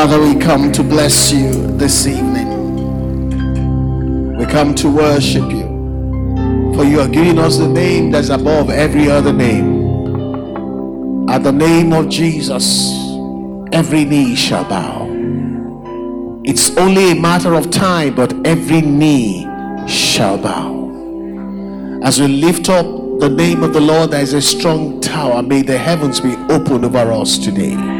Father, we come to bless you this evening. We come to worship you. For you are giving us the name that's above every other name. At the name of Jesus, every knee shall bow. It's only a matter of time, but every knee shall bow. As we lift up the name of the Lord, there is a strong tower. May the heavens be open over us today.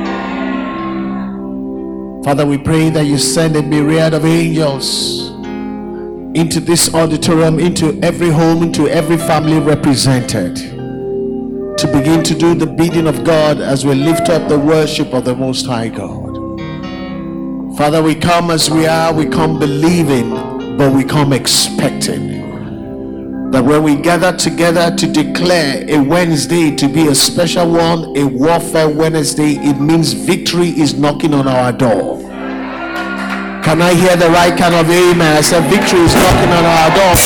Father, we pray that you send a myriad of angels into this auditorium, into every home, into every family represented, to begin to do the bidding of God as we lift up the worship of the Most High God. Father, we come as we are, we come believing, but we come expecting that when we gather together to declare a Wednesday to be a special one, a warfare Wednesday, it means victory is knocking on our door. Can I hear the right kind of amen? I said, Victory is knocking on our door.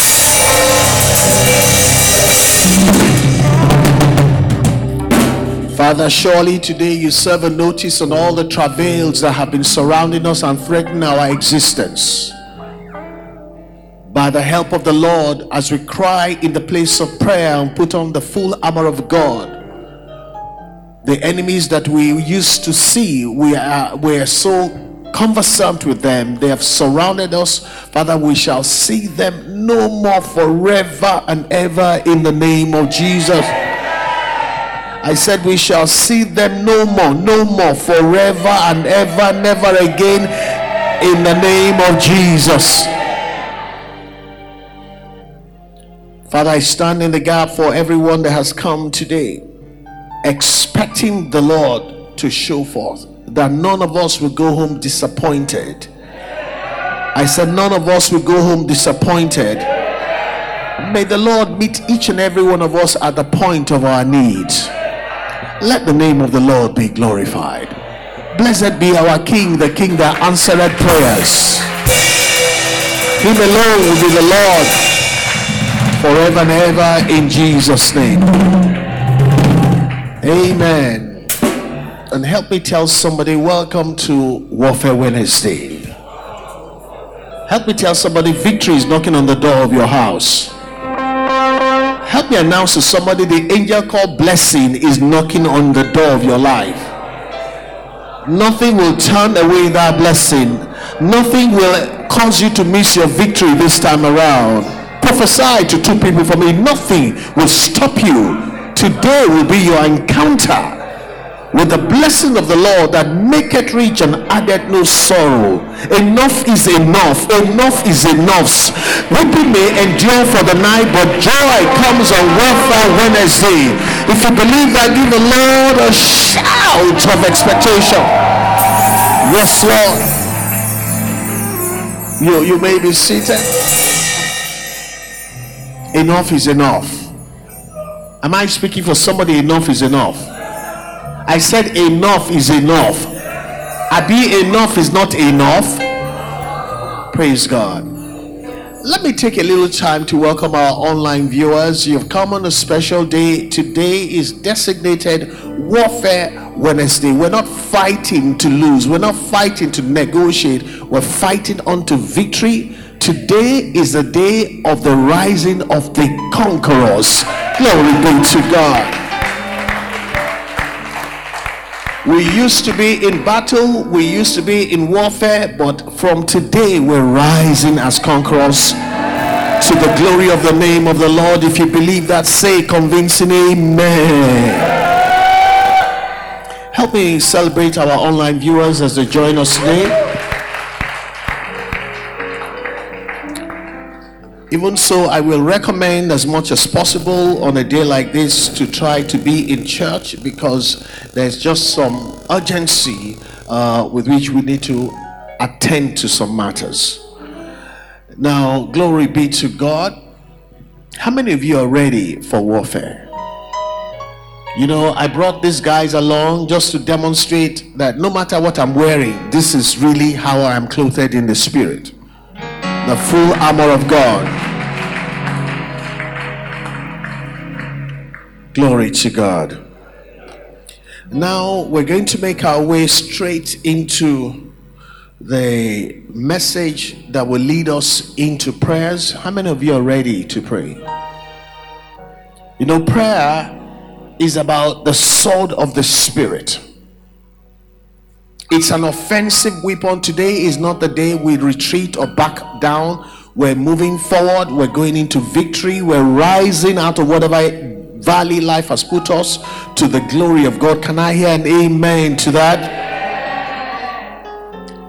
Father, surely today you serve a notice on all the travails that have been surrounding us and threatening our existence. By the help of the Lord, as we cry in the place of prayer and put on the full armor of God, the enemies that we used to see, we are, we are so conversant with them. They have surrounded us. Father, we shall see them no more forever and ever in the name of Jesus. I said, We shall see them no more, no more, forever and ever, never again in the name of Jesus. Father, I stand in the gap for everyone that has come today, expecting the Lord to show forth that none of us will go home disappointed. I said, none of us will go home disappointed. May the Lord meet each and every one of us at the point of our needs. Let the name of the Lord be glorified. Blessed be our King, the King that answered prayers. Him alone will be the Lord forever and ever in Jesus' name. Amen and help me tell somebody, Welcome to Warfare Wednesday. Help me tell somebody, Victory is knocking on the door of your house. Help me announce to somebody, the angel called Blessing is knocking on the door of your life. Nothing will turn away that blessing, nothing will cause you to miss your victory this time around. Prophesy to two people for me, nothing will stop you. Today will be your encounter with the blessing of the Lord that maketh rich and addeth no sorrow. Enough is enough. Enough is enough. Weeping may endure for the night, but joy comes on Warfare Wednesday. If you believe that, give the Lord a shout of expectation. Yes, Lord. You, you may be seated. Enough is enough. Am I speaking for somebody? Enough is enough. I said enough is enough. I be enough is not enough. Praise God. Let me take a little time to welcome our online viewers. You've come on a special day. Today is designated Warfare Wednesday. We're not fighting to lose, we're not fighting to negotiate, we're fighting on to victory. Today is the day of the rising of the conquerors. Glory be to God. We used to be in battle, we used to be in warfare, but from today we're rising as conquerors to the glory of the name of the Lord. If you believe that, say convincing amen. Help me celebrate our online viewers as they join us today. Even so, I will recommend as much as possible on a day like this to try to be in church because there's just some urgency uh, with which we need to attend to some matters. Now, glory be to God. How many of you are ready for warfare? You know, I brought these guys along just to demonstrate that no matter what I'm wearing, this is really how I am clothed in the spirit the full armor of God. Glory to God. Now we're going to make our way straight into the message that will lead us into prayers. How many of you are ready to pray? You know, prayer is about the sword of the Spirit. It's an offensive weapon. Today is not the day we retreat or back down. We're moving forward. We're going into victory. We're rising out of whatever valley life has put us to the glory of God. Can I hear an amen to that?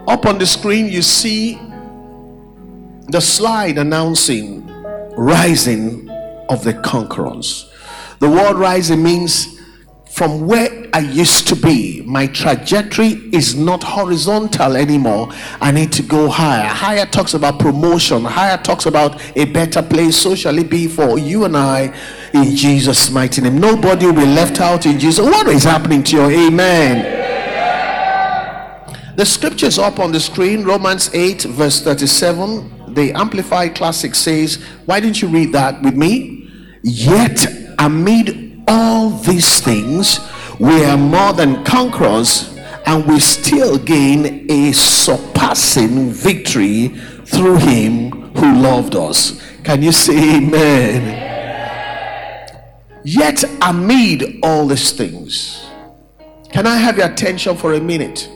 Up on the screen, you see the slide announcing rising of the conquerors. The word rising means from where I used to be, my trajectory is not horizontal anymore. I need to go higher. Higher talks about promotion, higher talks about a better place. socially be for you and I in Jesus' mighty name. Nobody will be left out in Jesus. What is happening to you? Amen. The scriptures up on the screen, Romans 8, verse 37. The Amplified Classic says, Why didn't you read that with me? Yet, amid all these things, we are more than conquerors, and we still gain a surpassing victory through Him who loved us. Can you say amen? Yet, amid all these things, can I have your attention for a minute?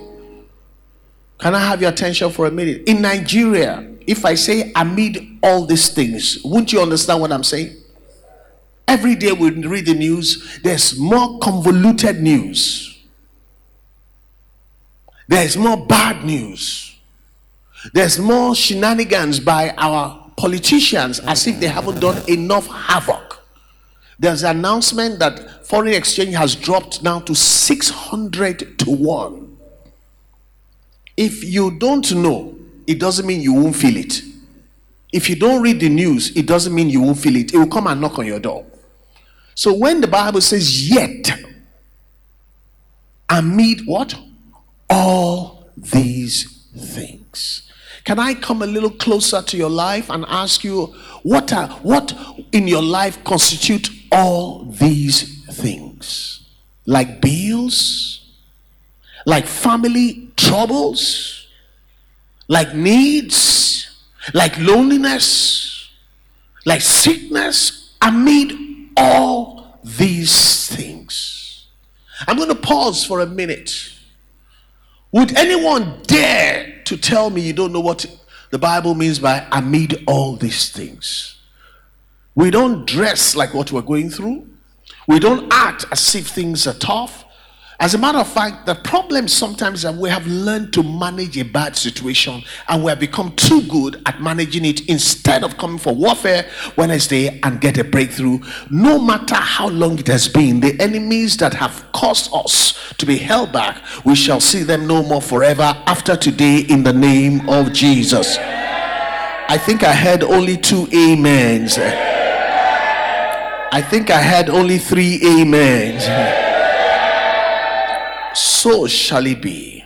Can I have your attention for a minute? In Nigeria, if I say amid all these things, wouldn't you understand what I'm saying? Every day we read the news, there's more convoluted news. There's more bad news. There's more shenanigans by our politicians as if they haven't done enough havoc. There's an announcement that foreign exchange has dropped now to 600 to 1. If you don't know, it doesn't mean you won't feel it. If you don't read the news, it doesn't mean you won't feel it. It will come and knock on your door. So when the Bible says, yet, amid what? All these things. Can I come a little closer to your life and ask you what are what in your life constitute all these things? Like bills, like family troubles, like needs, like loneliness, like sickness, amid all these things. I'm going to pause for a minute. Would anyone dare to tell me you don't know what the Bible means by amid all these things? We don't dress like what we're going through. We don't act as if things are tough. As a matter of fact, the problem sometimes that we have learned to manage a bad situation and we have become too good at managing it instead of coming for warfare Wednesday and get a breakthrough. No matter how long it has been, the enemies that have caused us to be held back, we shall see them no more forever after today in the name of Jesus. I think I had only two amens. I think I had only three amens so shall it be.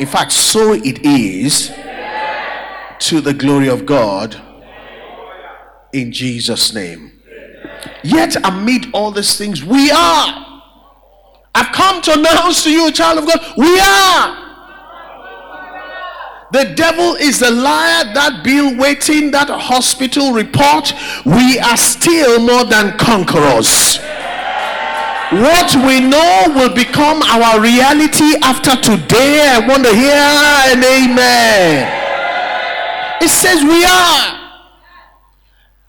In fact, so it is to the glory of God in Jesus' name. Yet, amid all these things, we are. I've come to announce to you, child of God, we are. The devil is the liar. That bill waiting, that hospital report, we are still more than conquerors. What we know will become our reality after today. I want to hear an amen. It says we are.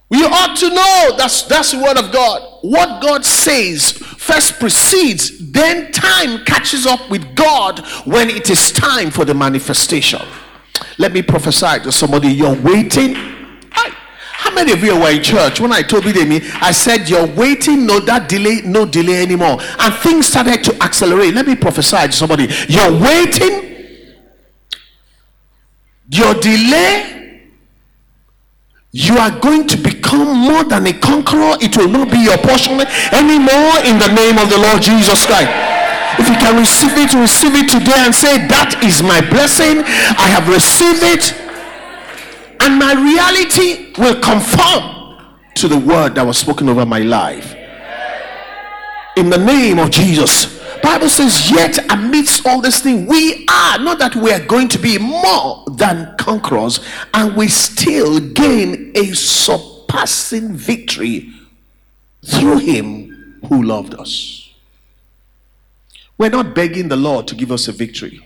We ought to know that's that's the word of God. What God says first precedes, then time catches up with God when it is time for the manifestation. Let me prophesy to somebody. You're waiting how many of you were in church when I told you me? I said you're waiting, no that delay, no delay anymore, and things started to accelerate. Let me prophesy to somebody. You're waiting, your delay, you are going to become more than a conqueror. It will not be your portion anymore in the name of the Lord Jesus Christ. If you can receive it, receive it today and say, That is my blessing. I have received it and my reality will conform to the word that was spoken over my life. In the name of Jesus, Bible says, yet amidst all this thing, we are not that we are going to be more than conquerors, and we still gain a surpassing victory through him who loved us. We're not begging the Lord to give us a victory.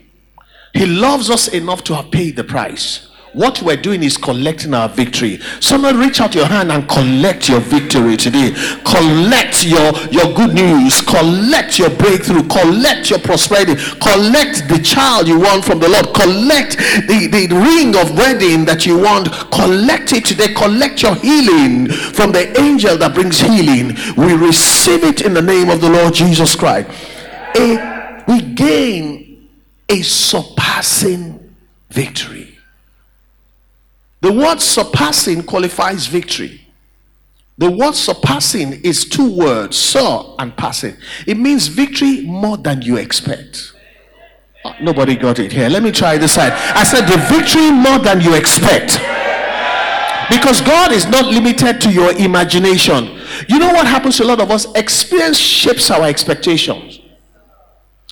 He loves us enough to have paid the price. What we're doing is collecting our victory. Someone reach out your hand and collect your victory today. Collect your, your good news. Collect your breakthrough. Collect your prosperity. Collect the child you want from the Lord. Collect the, the ring of wedding that you want. Collect it today. Collect your healing from the angel that brings healing. We receive it in the name of the Lord Jesus Christ. A, we gain a surpassing victory. The word surpassing qualifies victory. The word surpassing is two words, sur and passing. It means victory more than you expect. Oh, nobody got it here. Let me try this side. I said the victory more than you expect. Because God is not limited to your imagination. You know what happens to a lot of us? Experience shapes our expectations.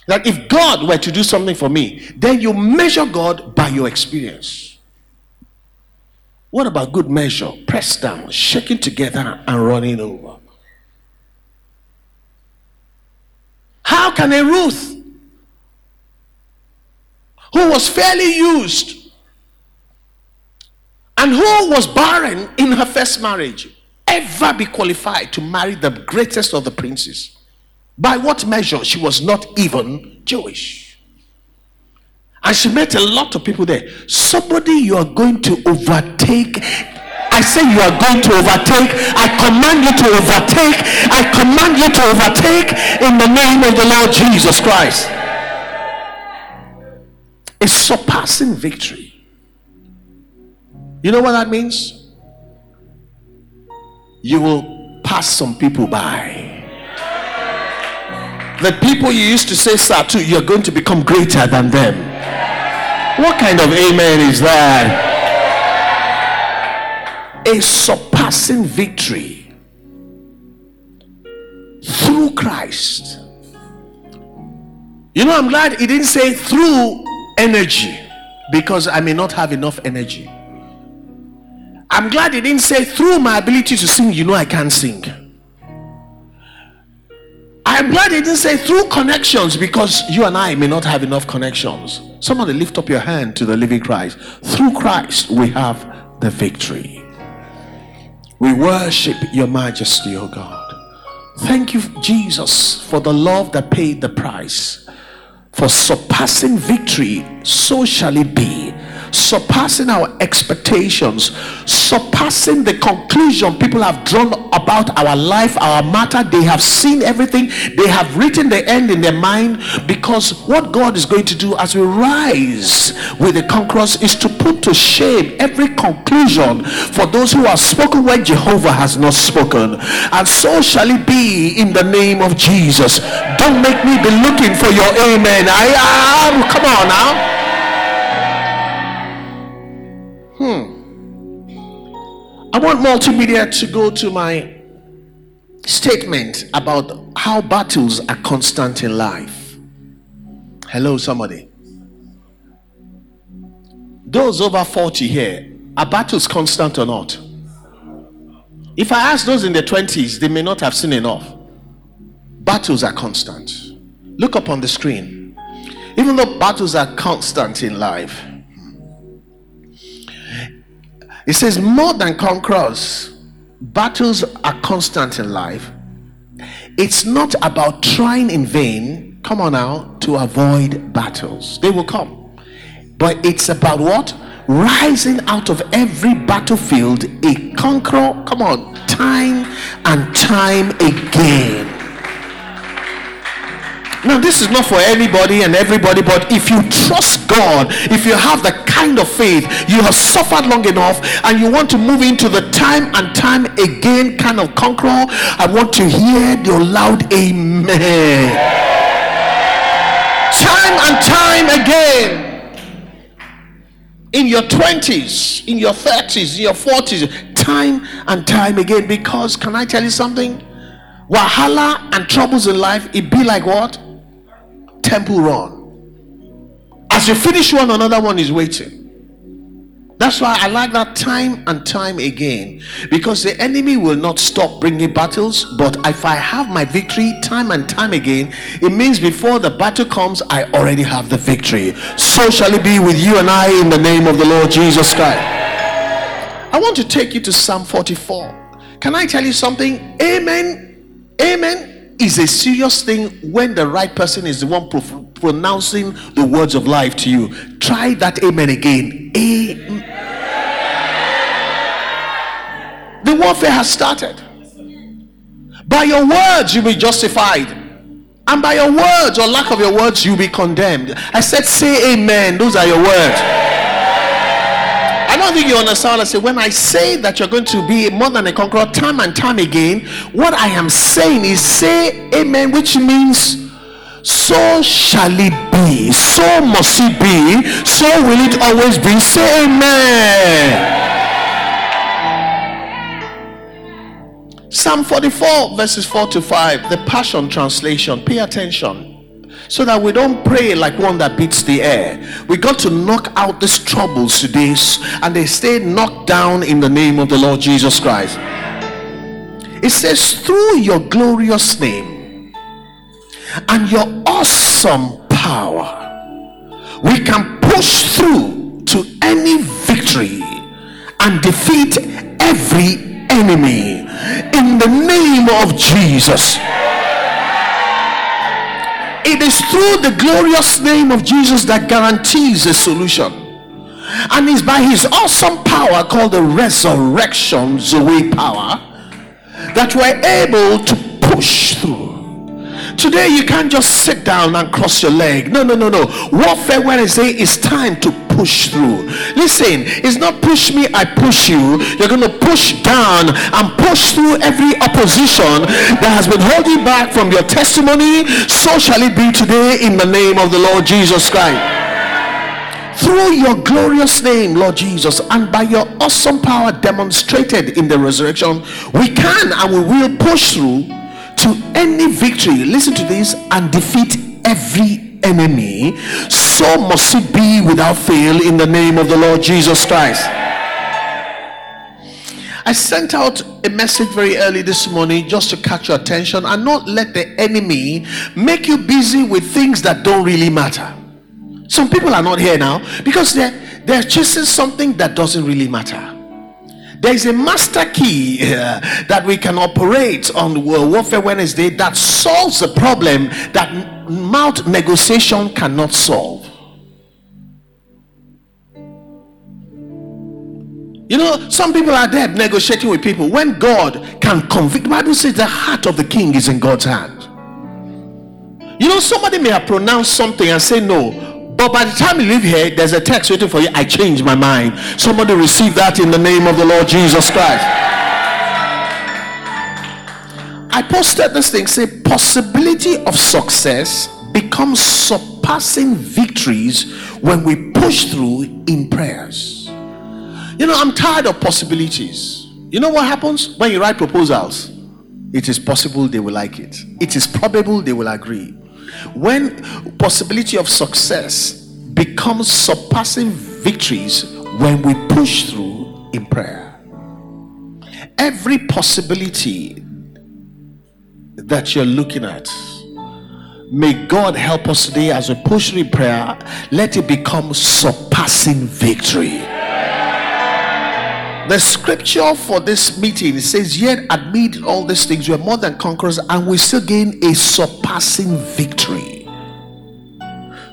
Like if God were to do something for me, then you measure God by your experience. What about good measure? Pressed down, shaking together, and running over. How can a Ruth, who was fairly used and who was barren in her first marriage, ever be qualified to marry the greatest of the princes? By what measure? She was not even Jewish. And she met a lot of people there. Somebody you are going to overtake. I say you are going to overtake. I command you to overtake. I command you to overtake in the name of the Lord Jesus Christ. A surpassing victory. You know what that means? You will pass some people by. The people you used to say sir to, you're going to become greater than them. What kind of amen is that? A surpassing victory through Christ. You know, I'm glad he didn't say through energy because I may not have enough energy. I'm glad he didn't say through my ability to sing, you know, I can't sing. I'm he didn't say through connections because you and I may not have enough connections. Somebody lift up your hand to the living Christ. Through Christ, we have the victory. We worship your majesty, O God. Thank you, Jesus, for the love that paid the price. For surpassing victory, so shall it be surpassing our expectations, surpassing the conclusion people have drawn about our life, our matter. They have seen everything, they have written the end in their mind because what God is going to do as we rise with the conquerors is to put to shame every conclusion for those who have spoken when Jehovah has not spoken. And so shall it be in the name of Jesus. Don't make me be looking for your amen. I am. Come on now. Hmm. I want multimedia to go to my statement about how battles are constant in life. Hello, somebody. Those over 40 here, are battles constant or not? If I ask those in the 20s, they may not have seen enough. Battles are constant. Look up on the screen. Even though battles are constant in life, it says, more than conquerors, battles are constant in life. It's not about trying in vain, come on now, to avoid battles. They will come. But it's about what? Rising out of every battlefield, a conqueror, come on, time and time again. Now, this is not for anybody and everybody, but if you trust God, if you have the kind of faith, you have suffered long enough, and you want to move into the time and time again kind of conqueror, I want to hear your loud amen. Time and time again. In your 20s, in your 30s, in your 40s, time and time again. Because, can I tell you something? Wahala and troubles in life, it be like what? Temple run. As you finish one, another one is waiting. That's why I like that time and time again because the enemy will not stop bringing battles. But if I have my victory time and time again, it means before the battle comes, I already have the victory. So shall it be with you and I in the name of the Lord Jesus Christ. I want to take you to Psalm 44. Can I tell you something? Amen. Amen is a serious thing when the right person is the one pronouncing the words of life to you. Try that amen again. Amen. The warfare has started. By your words, you'll be justified. And by your words or lack of your words, you'll be condemned. I said, say amen. Those are your words. Don't think you understand. I say, when I say that you're going to be more than a conqueror time and time again, what I am saying is say amen, which means so shall it be, so must it be, so will it always be. Say amen. Psalm 44, verses 4 to 5, the Passion Translation. Pay attention so that we don't pray like one that beats the air. We got to knock out these troubles today and they stay knocked down in the name of the Lord Jesus Christ. It says, through your glorious name and your awesome power, we can push through to any victory and defeat every enemy in the name of Jesus. It is through the glorious name of Jesus that guarantees a solution. And it's by his awesome power called the resurrection Zoe power that we're able to push through. Today you can't just sit down and cross your leg. No, no, no, no. Warfare Wednesday is time to push through. Listen, it's not push me, I push you. You're going to push down and push through every opposition that has been holding back from your testimony. So shall it be today in the name of the Lord Jesus Christ through your glorious name, Lord Jesus, and by your awesome power demonstrated in the resurrection, we can and we will push through to any victory. Listen to this and defeat every enemy, so must it be without fail in the name of the Lord Jesus Christ. I sent out a message very early this morning just to catch your attention and not let the enemy make you busy with things that don't really matter. Some people are not here now because they're they're chasing something that doesn't really matter. There is a master key uh, that we can operate on World Warfare Wednesday that solves a problem that mouth negotiation cannot solve. You know, some people are there negotiating with people when God can convict. The Bible says the heart of the king is in God's hand. You know, somebody may have pronounced something and say no, but by the time you leave here, there's a text waiting for you. I changed my mind. Somebody receive that in the name of the Lord Jesus Christ. I posted this thing say possibility of success becomes surpassing victories when we push through in prayers. You know, I'm tired of possibilities. You know what happens when you write proposals? It is possible they will like it. It is probable they will agree when possibility of success becomes surpassing victories when we push through in prayer every possibility that you're looking at may god help us today as we push through prayer let it become surpassing victory the scripture for this meeting says, Yet amid all these things, we are more than conquerors, and we still gain a surpassing victory.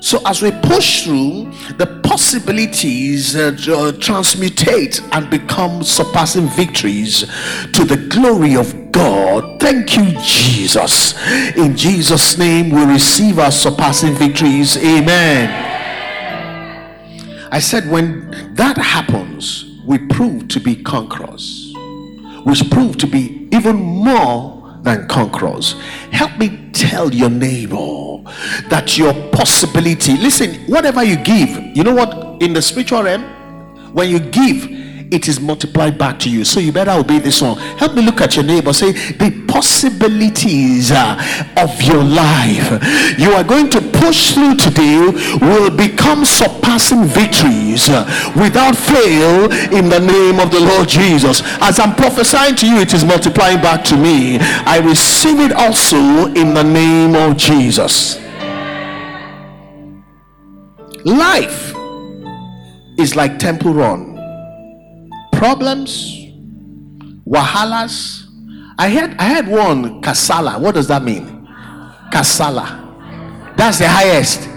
So, as we push through, the possibilities uh, uh, transmutate and become surpassing victories to the glory of God. Thank you, Jesus. In Jesus' name, we receive our surpassing victories. Amen. I said, when that happens, we prove to be conquerors, We prove to be even more than conquerors. Help me tell your neighbor that your possibility, listen, whatever you give, you know what, in the spiritual realm, when you give, it is multiplied back to you. So you better obey this one. Help me look at your neighbor. Say, the possibilities uh, of your life you are going to push through today will become surpassing victories uh, without fail in the name of the Lord Jesus. As I'm prophesying to you, it is multiplying back to me. I receive it also in the name of Jesus. Life is like temple run. Problems, wahalas. I had I had one kasala. What does that mean? Kasala. That's the highest.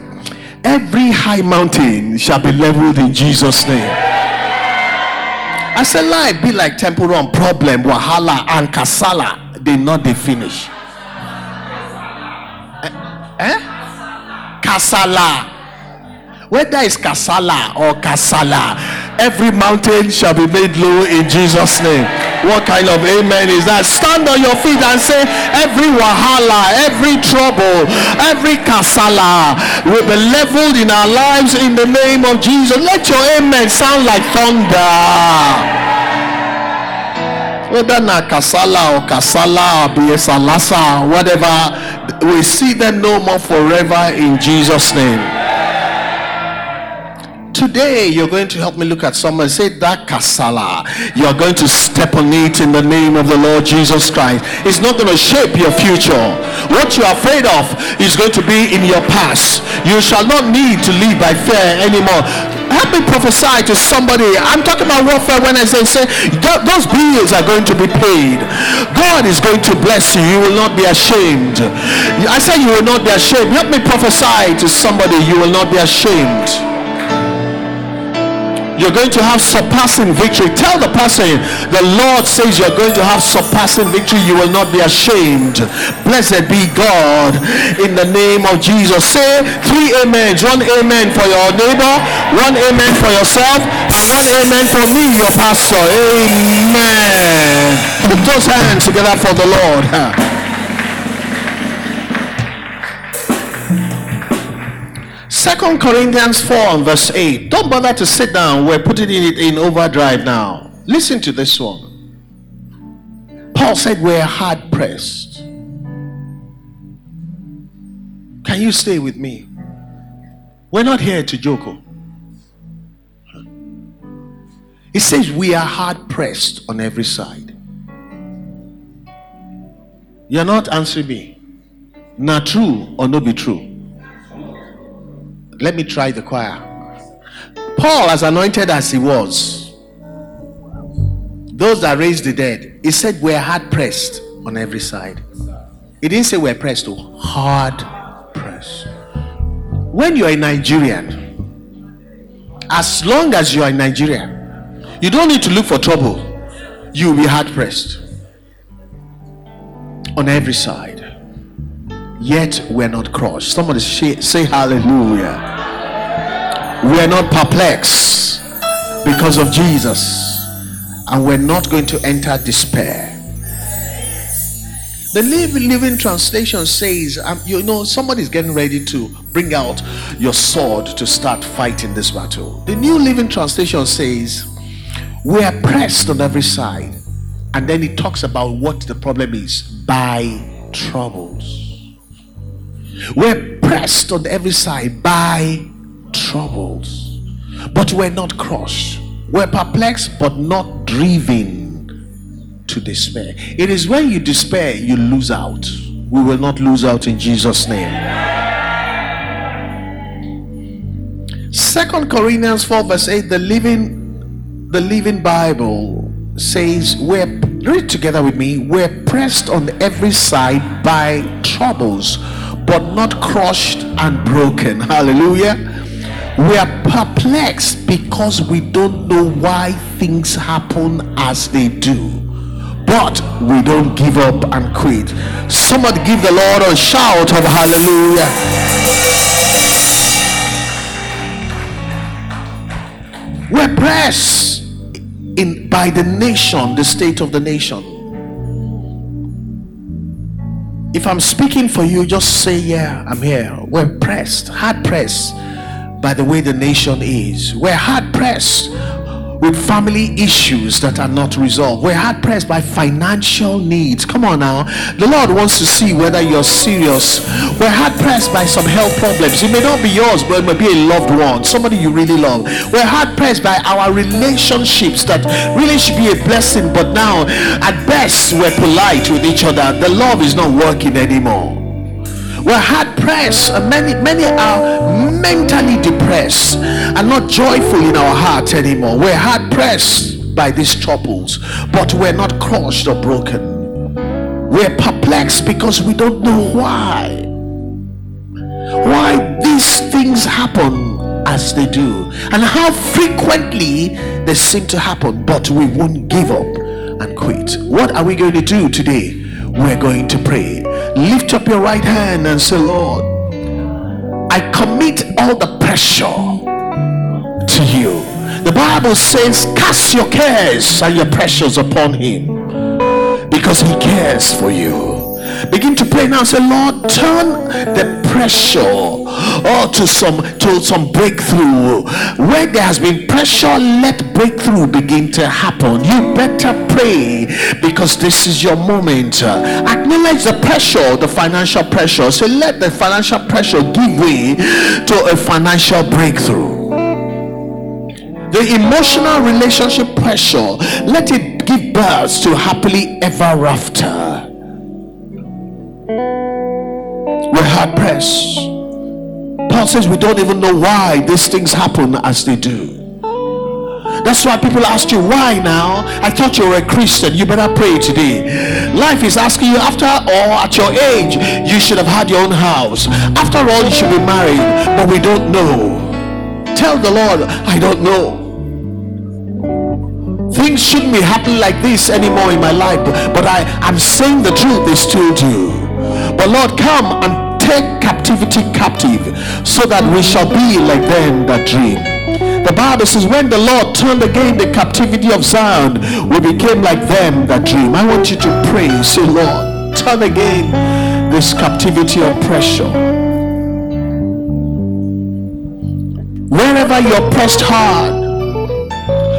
Every high mountain shall be leveled in Jesus' name. I said, life be like temple run, problem, wahala, and kasala. They not they finish. Eh? eh? Kasala. Whether it's Kasala or Kasala, every mountain shall be made low in Jesus' name. What kind of amen is that? Stand on your feet and say, Every wahala, every trouble, every Kasala will be leveled in our lives in the name of Jesus. Let your amen sound like thunder whether na kasala or kasala or salasa whatever we see them no more forever in jesus name Today, you're going to help me look at someone say that kasala. You're going to step on it in the name of the Lord Jesus Christ. It's not going to shape your future. What you're afraid of is going to be in your past. You shall not need to live by fear anymore. Help me prophesy to somebody. I'm talking about warfare when I say, say those bills are going to be paid. God is going to bless you. You will not be ashamed. I say you will not be ashamed. Help me prophesy to somebody. You will not be ashamed. You're going to have surpassing victory. Tell the person, the Lord says you're going to have surpassing victory. You will not be ashamed. Blessed be God in the name of Jesus. Say three amens. One amen for your neighbor, one amen for yourself, and one amen for me, your pastor. Amen. Put those hands together for the Lord. Second Corinthians 4 and verse 8. Don't bother to sit down. We're putting it in overdrive now. Listen to this one. Paul said, We're hard pressed. Can you stay with me? We're not here to joke. Oh. He says, We are hard pressed on every side. You're not answering me. Not true or not be true. Let me try the choir. Paul, as anointed as he was, those that raised the dead, he said we're hard pressed on every side. He didn't say we're pressed, oh, hard pressed. When you're a Nigerian, as long as you are in Nigeria, you don't need to look for trouble. You'll be hard pressed on every side yet we're not crushed. Somebody say, hallelujah. We're not perplexed because of Jesus, and we're not going to enter despair. The Living, Living Translation says, um, you know, somebody's getting ready to bring out your sword to start fighting this battle. The New Living Translation says, we are pressed on every side. And then it talks about what the problem is by troubles. We're pressed on every side by troubles, but we're not crushed. We're perplexed, but not driven to despair. It is when you despair, you lose out. We will not lose out in Jesus' name. Second Corinthians 4, verse 8, the living, the living Bible says, We're read together with me, we're pressed on every side by troubles but not crushed and broken. Hallelujah. We are perplexed because we don't know why things happen as they do. But we don't give up and quit. Somebody give the Lord a shout of hallelujah. We're pressed in by the nation, the state of the nation if I'm speaking for you, just say, Yeah, I'm here. We're pressed, hard pressed by the way the nation is. We're hard pressed with family issues that are not resolved. We're hard pressed by financial needs. Come on now. The Lord wants to see whether you're serious. We're hard pressed by some health problems. It may not be yours, but it may be a loved one, somebody you really love. We're hard pressed by our relationships that really should be a blessing, but now at best we're polite with each other. The love is not working anymore. We're hard pressed. Many, many are mentally depressed and not joyful in our hearts anymore. We're hard pressed by these troubles, but we're not crushed or broken. We're perplexed because we don't know why. Why these things happen as they do, and how frequently they seem to happen, but we won't give up and quit. What are we going to do today? We're going to pray. Lift up your right hand and say, Lord, I commit all the pressure to you. The Bible says, Cast your cares and your pressures upon Him because He cares for you. Begin to pray now. Say, Lord, turn the pressure oh, to some to some breakthrough. Where there has been pressure, let breakthrough begin to happen. You better pray because this is your moment. acknowledge the pressure, the financial pressure. so let the financial pressure give way to a financial breakthrough. The emotional relationship pressure, let it give birth to happily ever after. Hard pressed. Paul says we don't even know why these things happen as they do. That's why people ask you, why now? I thought you were a Christian. You better pray today. Life is asking you, after all, at your age, you should have had your own house. After all, you should be married. But we don't know. Tell the Lord, I don't know. Things shouldn't be happening like this anymore in my life. But I, I'm saying the truth, they still do. But Lord, come and take captivity captive so that we shall be like them that dream. The Bible says, when the Lord turned again the captivity of Zion, we became like them that dream. I want you to pray. Say, Lord, turn again this captivity of pressure. Wherever you're pressed hard,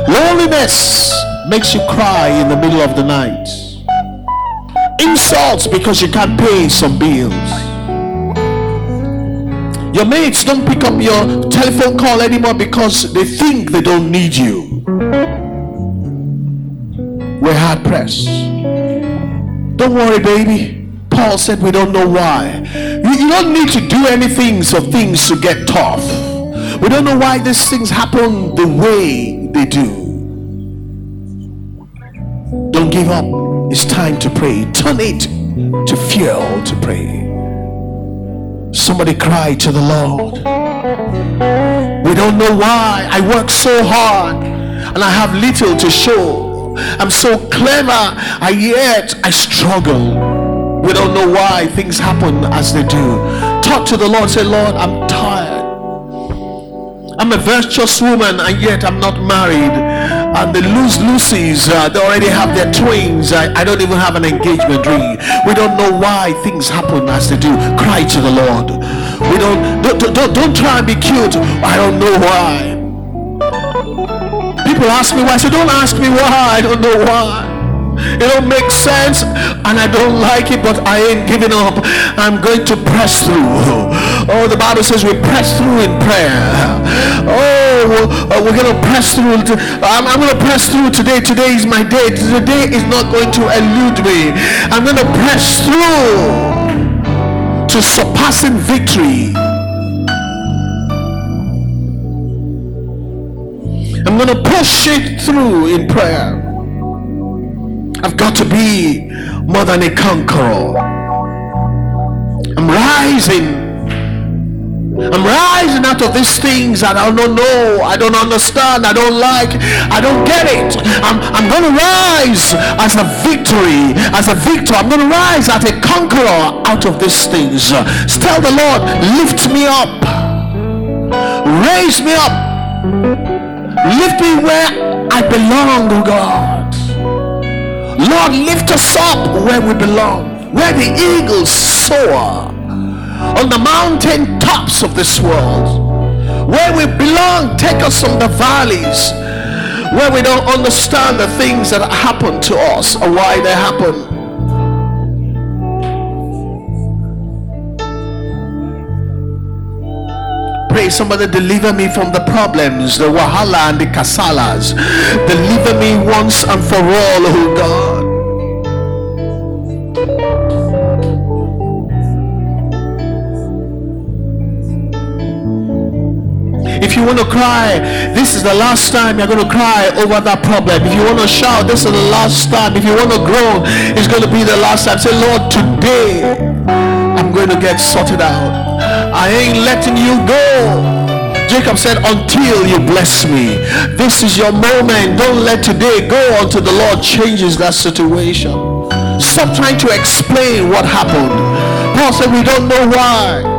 loneliness makes you cry in the middle of the night insults because you can't pay some bills. Your mates don't pick up your telephone call anymore because they think they don't need you. We're hard pressed. Don't worry, baby. Paul said we don't know why. You, you don't need to do anything for things to get tough. We don't know why these things happen the way they do. Don't give up. It's time to pray. Turn it to fuel to pray. Somebody cry to the Lord. We don't know why. I work so hard and I have little to show. I'm so clever, I yet I struggle. We don't know why things happen as they do. Talk to the Lord. Say, Lord, I'm tired. I'm a virtuous woman and yet I'm not married and the loose Lucy's, uh, they already have their twins. I, I don't even have an engagement ring. We don't know why things happen as they do. Cry to the Lord. We don't, don't, don't, don't try and be cute. I don't know why. People ask me why. So don't ask me why. I don't know why. It don't make sense and I don't like it, but I ain't giving up. I'm going to press through. Oh, the Bible says we press through in prayer. Oh, uh, we're going to press through. I'm, I'm going to press through today. Today is my day. Today is not going to elude me. I'm going to press through to surpassing victory. I'm going to push it through in prayer. I've got to be more than a conqueror. I'm rising. I'm rising out of these things that I don't know, I don't understand, I don't like, I don't get it. I'm, I'm going to rise as a victory, as a victor. I'm going to rise as a conqueror out of these things. Tell the Lord, lift me up, raise me up, lift me where I belong, oh God. Lord, lift us up where we belong, where the eagles soar on the mountain tops of this world. Where we belong, take us from the valleys. where we don't understand the things that happen to us or why they happen. Pray, somebody deliver me from the problems, the wahala and the kasalas. Deliver me once and for all, oh God. If you want to cry, this is the last time you're going to cry over that problem. If you want to shout, this is the last time. If you want to groan, it's going to be the last time. Say, Lord, today I'm going to get sorted out. I ain't letting you go. Jacob said, Until you bless me. This is your moment. Don't let today go until the Lord changes that situation. Stop trying to explain what happened. Paul said, We don't know why.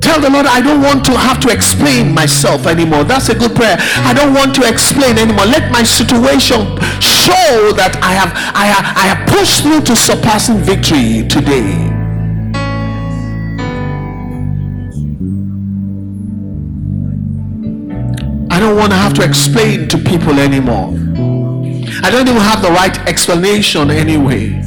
Tell the Lord, I don't want to have to explain myself anymore. That's a good prayer. I don't want to explain anymore. Let my situation show that I have I have, I have pushed through to surpassing victory today. I don't want to have to explain to people anymore. I don't even have the right explanation anyway.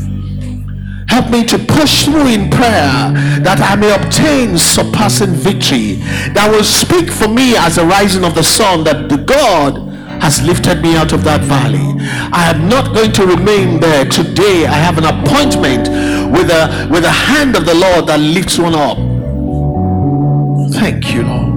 Help me to push through in prayer that I may obtain surpassing victory that will speak for me as the rising of the sun that the God has lifted me out of that valley. I am not going to remain there today. I have an appointment with a with the hand of the Lord that lifts one up. Thank you, Lord.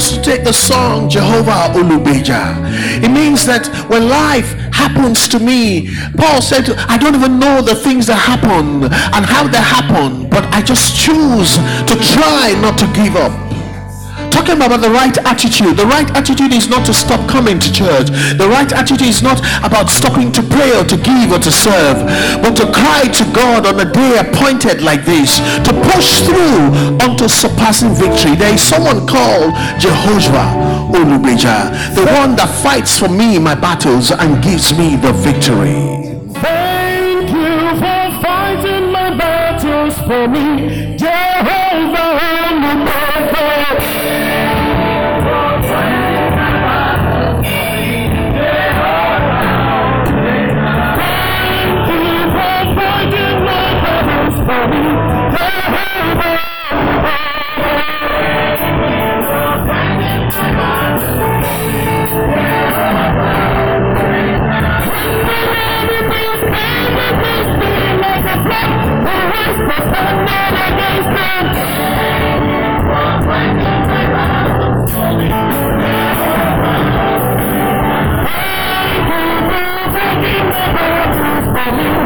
To take the song Jehovah Olugbeja. It means that when life happens to me, Paul said, I don't even know the things that happen and how they happen, but I just choose to try not to give up talking about the right attitude. The right attitude is not to stop coming to church. The right attitude is not about stopping to pray or to give or to serve, but to cry to God on a day appointed like this, to push through unto surpassing victory. There is someone called Jehovah Olugbeja, the one that fights for me in my battles and gives me the victory. Amen.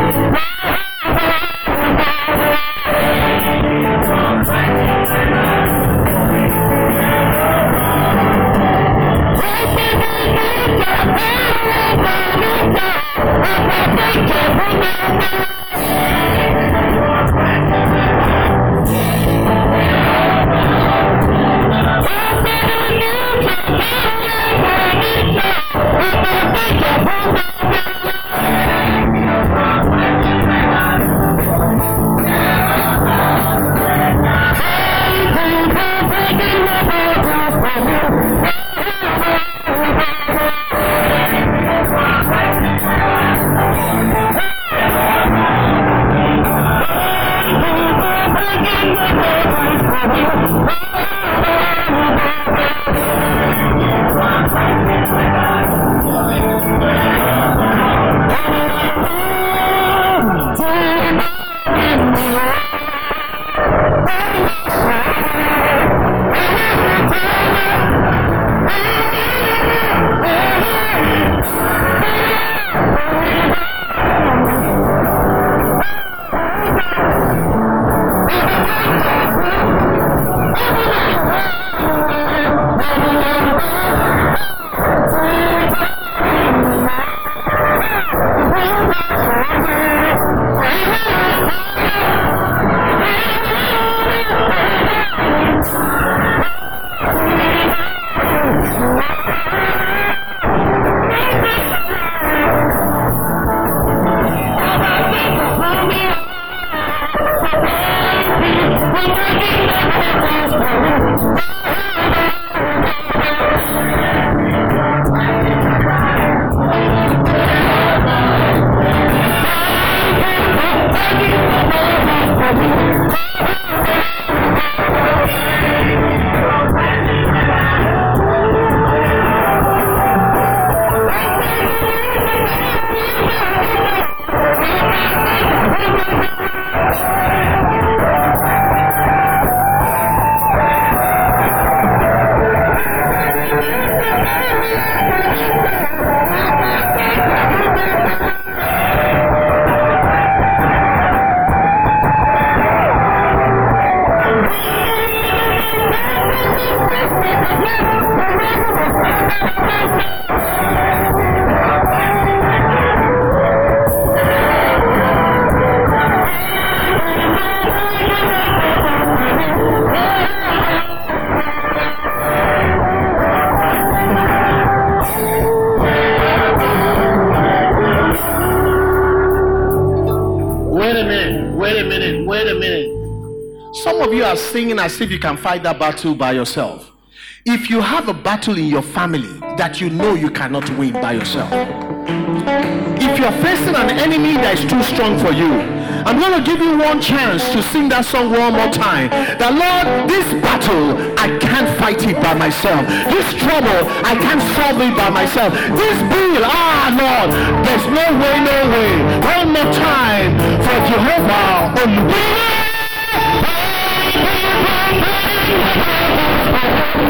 Singing as if you can fight that battle by yourself. If you have a battle in your family that you know you cannot win by yourself, if you're facing an enemy that is too strong for you, I'm going to give you one chance to sing that song one more time. That Lord, this battle, I can't fight it by myself. This trouble, I can't solve it by myself. This bill, ah, Lord, there's no way, no way. One more time for Jehovah.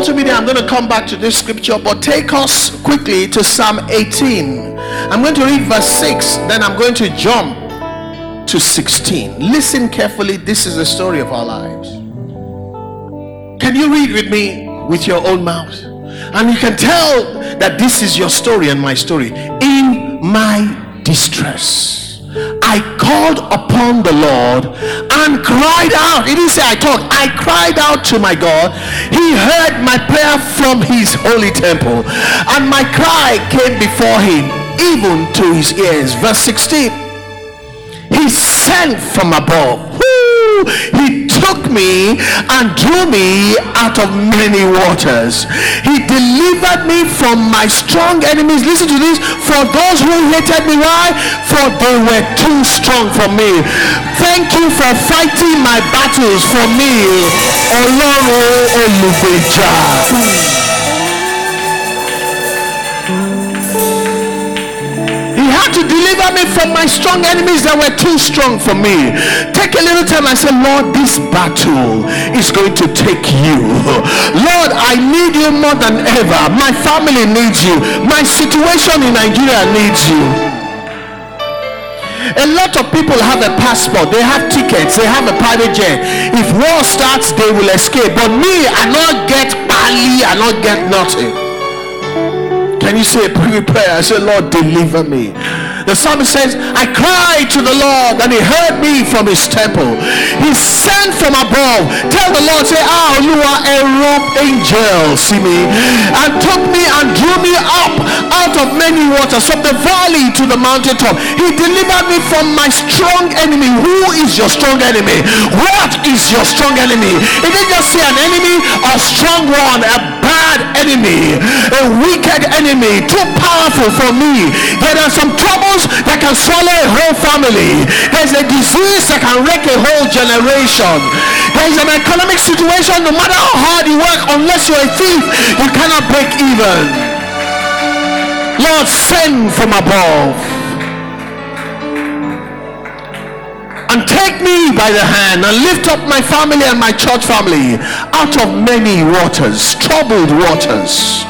Multimedia, I'm going to come back to this scripture, but take us quickly to Psalm 18. I'm going to read verse 6, then I'm going to jump to 16. Listen carefully, this is the story of our lives. Can you read with me with your own mouth? And you can tell that this is your story and my story. In my distress. I called upon the Lord and cried out. He didn't say I talked. I cried out to my God. He heard my prayer from his holy temple. And my cry came before him, even to his ears. Verse 16. He sent from above. Woo! He took me and drew me out of many waters. He delivered me from my strong enemies. Listen to this. For those who hated me, why? For they were too strong for me. Thank you for fighting my battles for me. Ọlọ́run olùgbèjà. Deliver me from my strong enemies that were too strong for me. Take a little time and say, Lord, this battle is going to take you. Lord, I need you more than ever. My family needs you. My situation in Nigeria needs you. A lot of people have a passport, they have tickets, they have a private jet. If war starts, they will escape. But me, I not get Bali, I not get nothing. Can you say a prayer? I say, Lord, deliver me. The psalmist says, I cried to the Lord and he heard me from his temple. He sent from above. Tell the Lord, say, Ah, you are a rope angel, see me, and took me and drew me up out of many waters, from the valley to the mountaintop. He delivered me from my strong enemy. Who is your strong enemy? What is your strong enemy? He didn't just say an enemy, a strong one, a bad enemy, a wicked enemy, too powerful for me. There are some troubles that can swallow a whole family. There's a disease that can wreck a whole generation. There's an economic situation, no matter how hard you work, unless you're a thief, you cannot break even. Lord, send from above. And take me by the hand and lift up my family and my church family out of many waters, troubled waters.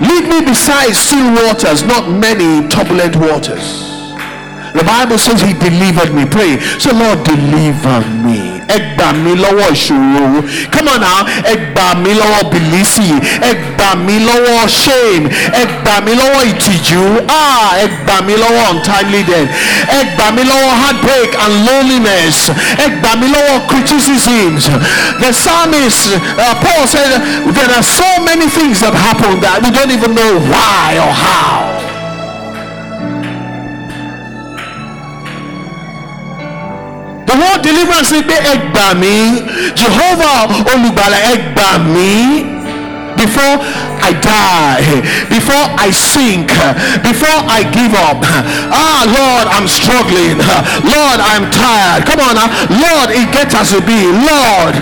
Lead me beside still waters, not many turbulent waters. The Bible says he delivered me. Pray. So Lord, deliver me. Ẹ gbà mí lọ́wọ́ ìṣòro. Come on now. Ẹ gbà mí lọ́wọ́ bìlísì. Ẹ mí lọ́wọ́ shame. Ẹ mí lọ́wọ́ ìtìjú. Ah, ẹ mí lọ́wọ́ untimely death. Ẹ mí lọ́wọ́ heartbreak and loneliness. Ẹ mí lọ́wọ́ criticisms. The psalmist uh, Paul said there are so many things that happen that we don't even know why or how. The word deliverance ni pé ẹ gbà mí Jehovah olùgbàlà ẹ gbà mí before I die, before I sink, before I give up. Ah, Lord, I'm struggling. Lord, I'm tired. Come on now. Lord, it gets to be. Lord.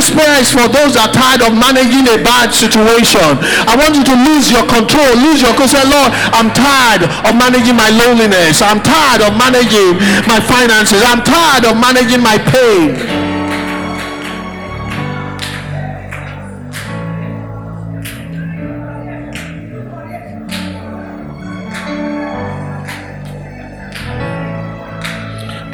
This prayer is for those that are tired of managing a bad situation. I want you to lose your control, lose your control. Say, Lord, I'm tired of managing my loneliness. I'm tired of managing my finances. I'm tired of managing my pain.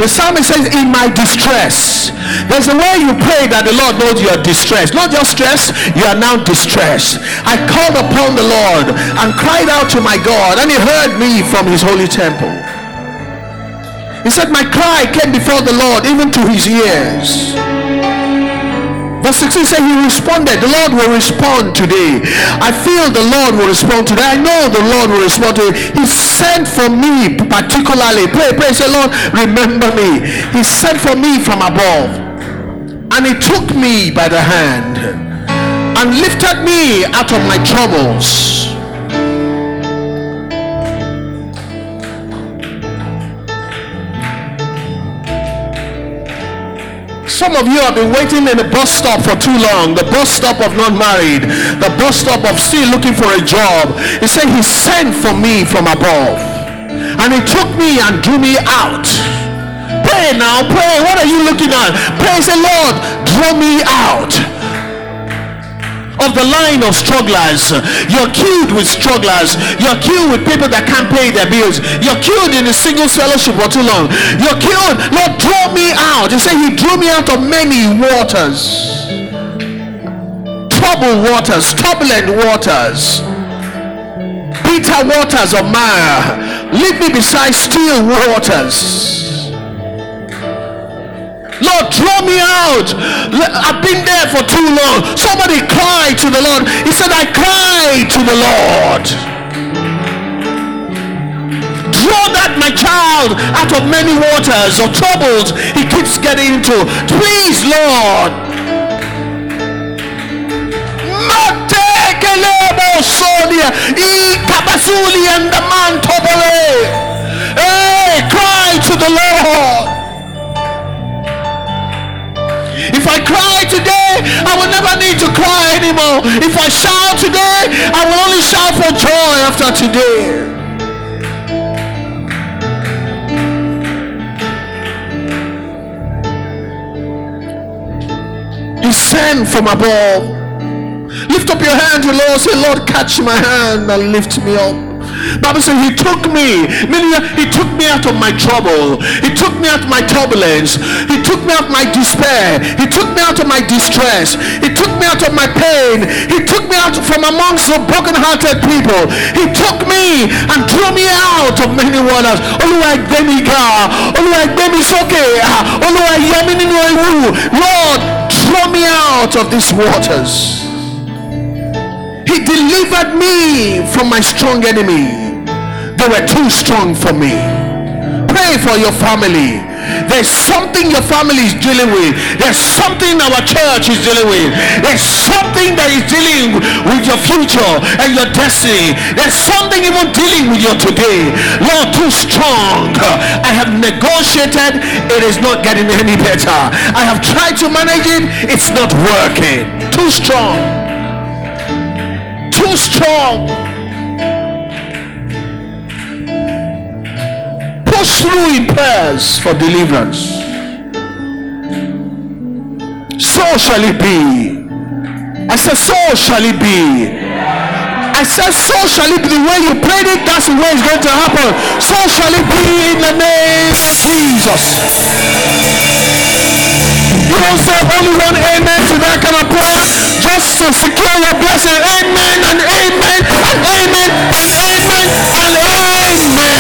The psalmist says, In my distress. There's a way you pray that the Lord knows you are distressed. Not just stress, you are now distressed. I called upon the Lord and cried out to my God, and he heard me from his holy temple. He said, My cry came before the Lord, even to his ears. Verse 16 says he responded. The Lord will respond today. I feel the Lord will respond today. I know the Lord will respond today. He sent for me particularly. Pray, pray, say, Lord, remember me. He sent for me from above. And he took me by the hand and lifted me out of my troubles Some of you have been waiting in the bus stop for too long. The bus stop of not married. The bus stop of still looking for a job. He said he sent for me from above. And he took me and drew me out. Pray now, pray. What are you looking at? Pray, say, Lord, draw me out of the line of strugglers. You're queued with strugglers. You're queued with people that can't pay their bills. You're queued in a singles fellowship for too long. You're queued. Lord, draw me out. You say he drew me out of many waters. Troubled waters, turbulent waters, bitter waters of mire. Lead me beside still waters. Lord, draw me out. I've been there for too long. Somebody cried to the Lord. He said, I cried to the Lord. Draw that my child out of many waters or troubles he keeps getting into. Please, Lord. Hey, cry to the Lord. If I cry today, I will never need to cry anymore. If I shout today, I will only shout for joy after today. Descend from above. Lift up your hand to Lord. Say, Lord, catch my hand and lift me up. Bible says he took me, meaning he took me out of my trouble. He took me out of my turbulence. He took me out of my despair. He took me out of my distress. He took me out of my pain. He took me out from amongst the broken-hearted people. He took me and drew me out of many waters. Olúwa gbé mi. Olúwa gbé sókè. Olúwa yọ mí nínú. Lord, draw me out of these waters. He delivered me from my strong enemy. They were too strong for me. Pray for your family. There's something your family is dealing with. There's something our church is dealing with. There's something that is dealing with your future and your destiny. There's something even dealing with your today. Lord, too strong. I have negotiated. It is not getting any better. I have tried to manage it. It's not working. Too strong too strong. Push through in prayers for deliverance. So shall it be. I said, so shall it be. I said, so shall it be. The way you prayed it, that's the way it's going to happen. So shall it be in the name of Jesus. You don't say only one amen to that kind of prayer just to secure your blessing. Amen and amen and amen and amen and amen.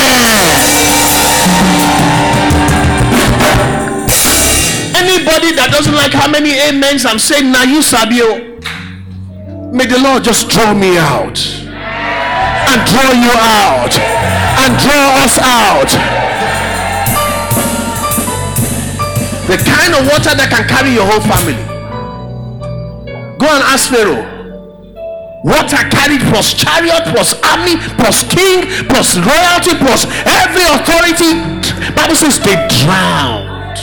Anybody that doesn't like how many amens I'm saying now, you Sabio. May the Lord just draw me out and draw you out and draw us out. The kind of water that can carry your whole family. Go and ask Pharaoh. Water carried plus chariot, plus army, plus king, plus royalty, plus every authority. Bible says they drowned.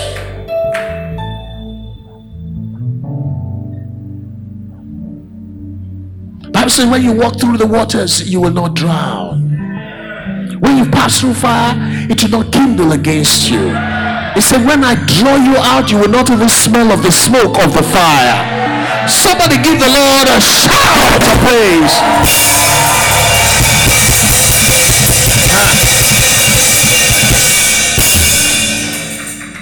Bible says when you walk through the waters, you will not drown. When you pass through fire, it will not kindle against you. He said, When I draw you out, you will not even smell of the smoke of the fire. Somebody give the Lord a shout of praise.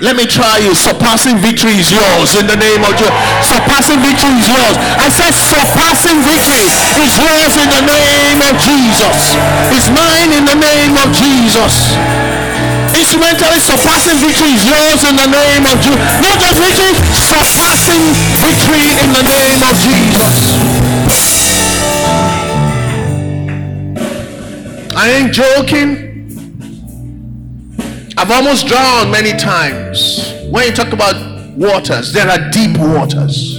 Let me try you. Surpassing victory is yours in the name of Jesus. Surpassing victory is yours. I said surpassing victory is yours in the name of Jesus. It's mine in the name of Jesus. Instrumentally surpassing victory is yours in the name of Jesus. Not just victory, surpassing victory in the name of Jesus. I ain't joking. I've almost drowned many times. When you talk about waters, there are deep waters.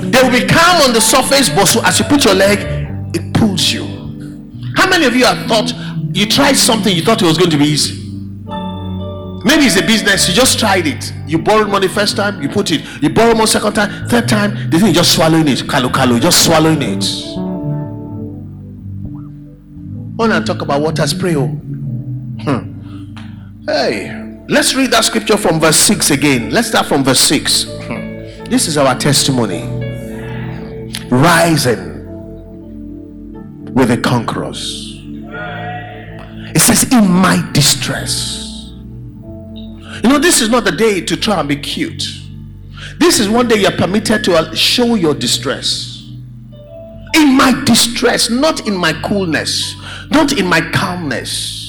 They will be calm on the surface, but so as you put your leg, it pulls you. How many of you have thought you tried something you thought it was going to be easy. Maybe it's a business, you just tried it. You borrowed money first time, you put it. You borrow more second time, third time, the thing just swallowing it. Kalu kalu, just swallowing it. When I talk about waters, pray. Oh. Hmm. Hey, let's read that scripture from verse 6 again. Let's start from verse 6. Hmm. This is our testimony. Rising with the conquerors. It says, In my distress. You know, this is not the day to try and be cute. This is one day you're permitted to show your distress. In my distress, not in my coolness, not in my calmness.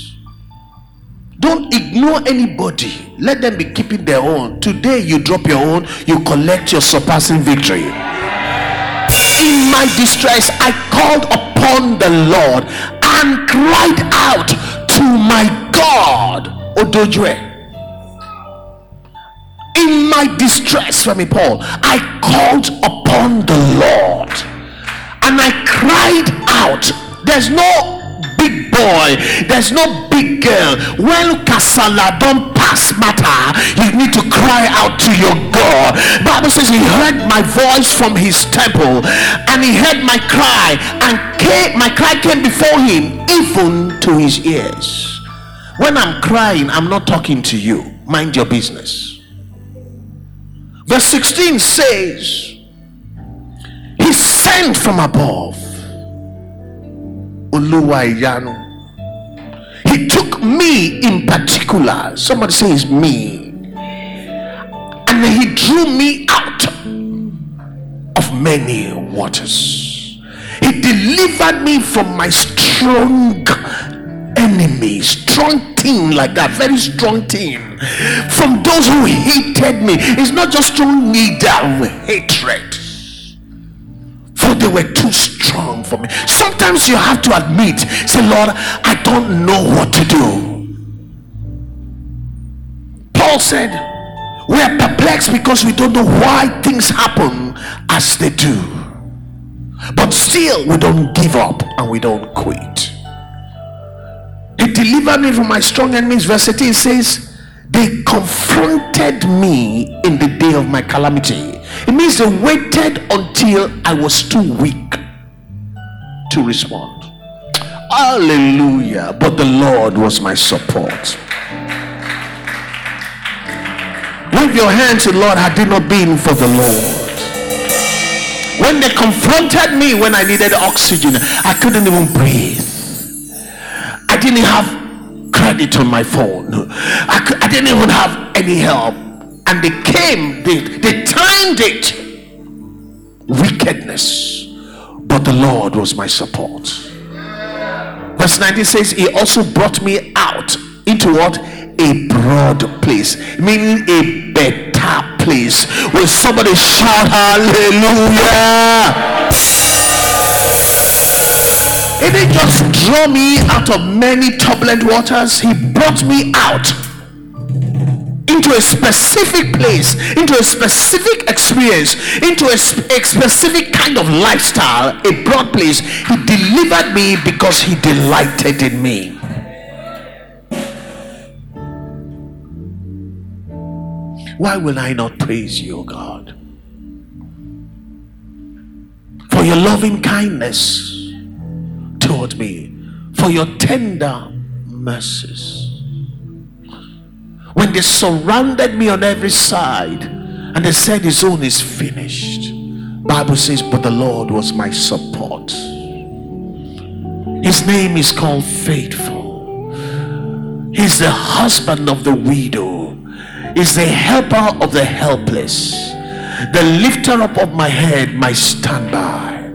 Don't ignore anybody. Let them be keeping their own. Today, you drop your own, you collect your surpassing victory. In my distress, I called upon the Lord and cried out to my God. Odojwe. In my distress, Femi Paul, I called upon the Lord and I cried out. There's no boy, there's no big girl. When Kasala don't pass matter, you need to cry out to your God. Bible says he heard my voice from his temple and he heard my cry and came, my cry came before him even to his ears. When I'm crying, I'm not talking to you. Mind your business. Verse 16 says, He sent from above. Took me in particular. Somebody says me. And he drew me out of many waters. He delivered me from my strong enemy, strong team like that, very strong team. From those who hated me. It's not just strong need of hatred. They were too strong for me. Sometimes you have to admit, say, Lord, I don't know what to do. Paul said, We are perplexed because we don't know why things happen as they do. But still, we don't give up and we don't quit. He delivered me from my strong enemies. Verse 18 says, They confronted me in the day of my calamity. It means they waited until I was too weak to respond. Hallelujah. But the Lord was my support. Wave your hands Lord, had it not been for the Lord. When they confronted me when I needed oxygen, I couldn't even breathe. I didn't have credit on my phone. I, could, I didn't even have any help. And they came, they, they timed it. Wickedness. But the Lord was my support. Verse 19 says, He also brought me out into what? A broad place, meaning a better place. Will somebody shout hallelujah? He didn't just draw me out of many turbulent waters, He brought me out into a specific place, into a specific experience, into a, a specific kind of lifestyle, a broad place. He delivered me because he delighted in me. Why will I not praise you, God? For your loving kindness toward me, for your tender mercies. When they surrounded me on every side and they said his own is finished. Bible says, but the Lord was my support. His name is called faithful. He's the husband of the widow is the helper of the helpless, the lifter up of my head, my standby.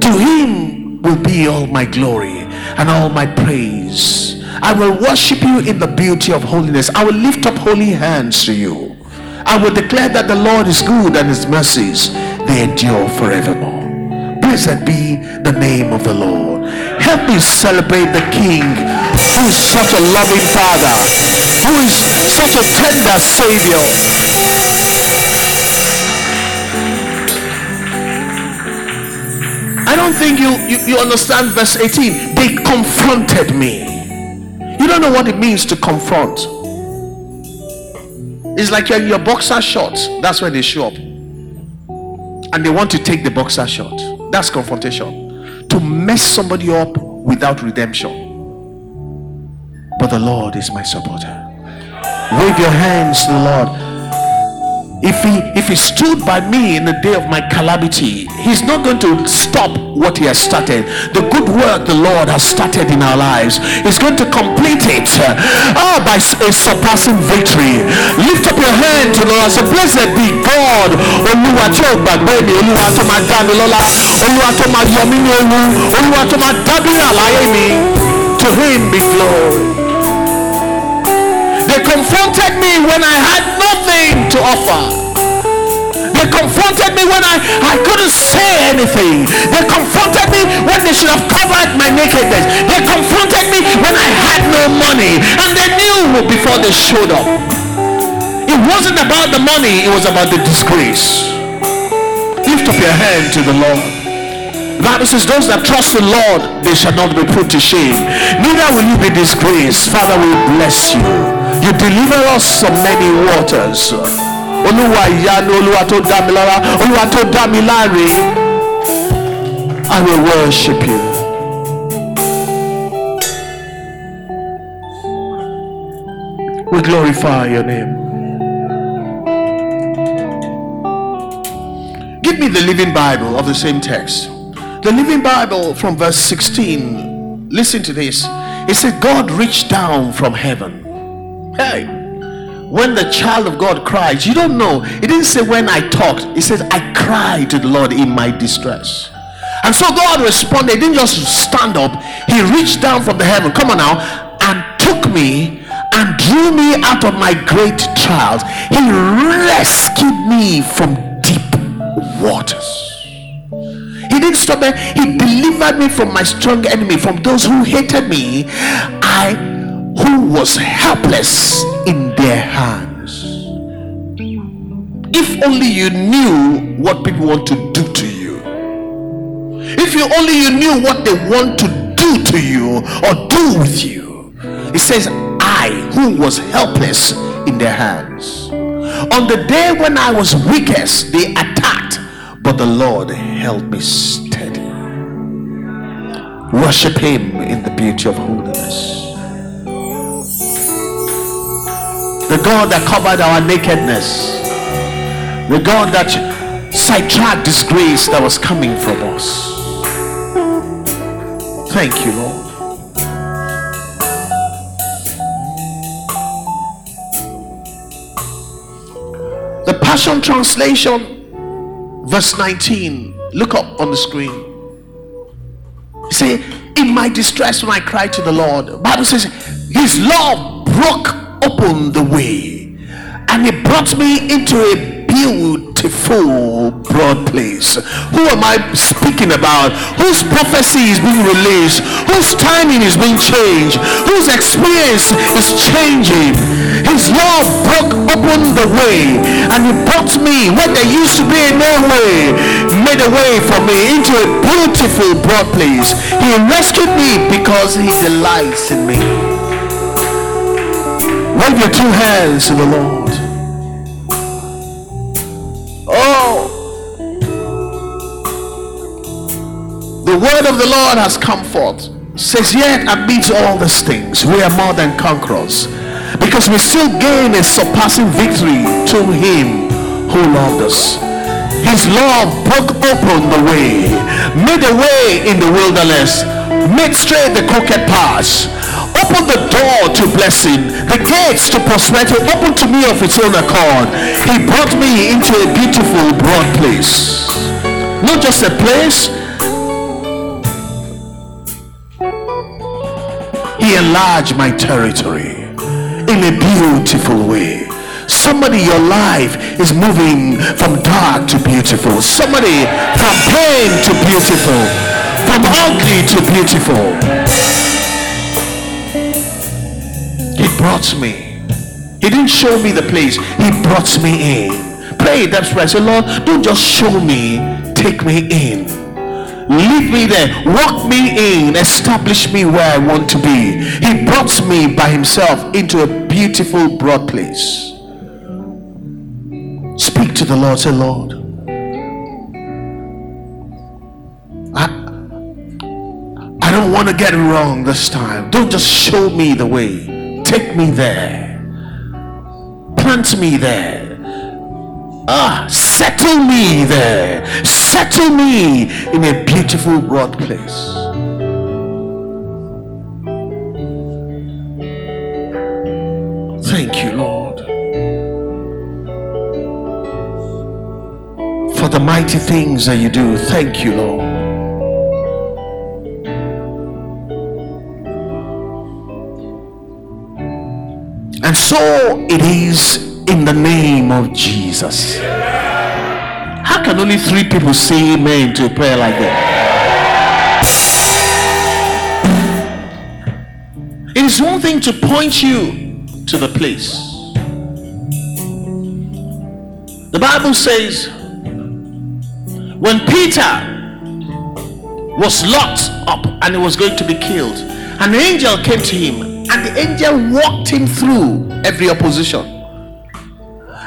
To him will be all my glory and all my praise. I will worship you in the beauty of holiness. I will lift up holy hands to you. I will declare that the Lord is good and his mercies they endure forevermore. Blessed be the name of the Lord. Help me celebrate the King who is such a loving Father, who is such a tender Savior. I don't think you, you, you understand verse 18. They confronted me. You don't know what it means to confront. It's like you're your boxer shorts. That's when they show up. And they want to take the boxer shot. That's confrontation. To mess somebody up without redemption but the Lord is my supporter. Wave your hands to the Lord. If he if he stood by me in the day of my calamity, he's not going to stop what he has started. The good work the Lord has started in our lives, he's going to complete it oh, by a surpassing victory. Lift up your hand to the Lord. Say, blessed be God. Olúwa tí ó gbàgbé mi, Olúwa tó máa dá mi lọ́lá, Olúwa tó máa yọ mí ní ewu, Olúwa tó máa dábìrì. To him be glory. They confronted me when I had nothing to offer. They confronted me when I, I couldn't say anything. They confronted me when they should have covered my nakedness. They confronted me when I had no money. And they knew before they showed up. It wasn't about the money, it was about the disgrace. Lift up your hand to the Lord. The Bible says, Those that trust the Lord, they shall not be put to shame. Neither will you be disgraced. Father, we bless you. You deliver us from many waters. Olúwa ìyanu Olúwa tó dá. I will worship you. We glorify your name. Give me the Living Bible of the same text. The Living Bible from verse 16. Listen to this. It said, God reached down from heaven Hey, when the child of God cries, you don't know. It didn't say when I talked, it says I cried to the Lord in my distress. And so God responded, he didn't just stand up, he reached down from the heaven, come on now, and took me and drew me out of my great trials. He rescued me from deep waters. He didn't stop there. He delivered me from my strong enemy, from those who hated me. I who was helpless in their hands. If only you knew what people want to do to you. If you only you knew what they want to do to you or do with you. It says, I who was helpless in their hands. On the day when I was weakest, they attacked, but the Lord held me steady. Worship Him in the beauty of holiness. The God that covered our nakedness, the God that sidetracked disgrace that was coming from us. Thank you, Lord. The Passion Translation, verse 19. Look up on the screen. Say, in my distress when I cried to the Lord, Bible says, His love broke opened the way and he brought me into a beautiful broad place. Who am I speaking about? Whose prophecy is being released? Whose timing is being changed? Whose experience is changing? His love broke open the way and he brought me where there used to be no way, made a way for me into a beautiful broad place. He rescued me because he delights in me. Wave your two hands to the Lord. Oh, the word of the Lord has come forth. Says, yet amidst all these things, we are more than conquerors because we still gain a surpassing victory to him who loved us. His love broke open the way, made a way in the wilderness, made straight the crooked paths, opened the door to blessing, the gates to prosperity opened to me of its own accord. He brought me into a beautiful broad place. Not just a place, he enlarged my territory in a beautiful way. Somebody, your life is moving from dark to beautiful. Somebody from pain to beautiful, from ugly to beautiful. Brought me. He didn't show me the place. He brought me in. Pray that's right. Say, Lord, don't just show me, take me in. Lead me there, walk me in, establish me where I want to be. He brought me by himself into a beautiful, broad place. Speak to the Lord, say, Lord, I, I don't want to get it wrong this time. Don't just show me the way, take me there, plant me there. Ah, settle me there. Settle me in a beautiful, broad place. Thank you, Lord, for the mighty things that you do. Thank you, Lord. So it is in the name of Jesus. How can only three people say amen to a prayer like that? It is one thing to point you to the place. The Bible says when Peter was locked up and he was going to be killed, an angel came to him and the angel walked him through every opposition.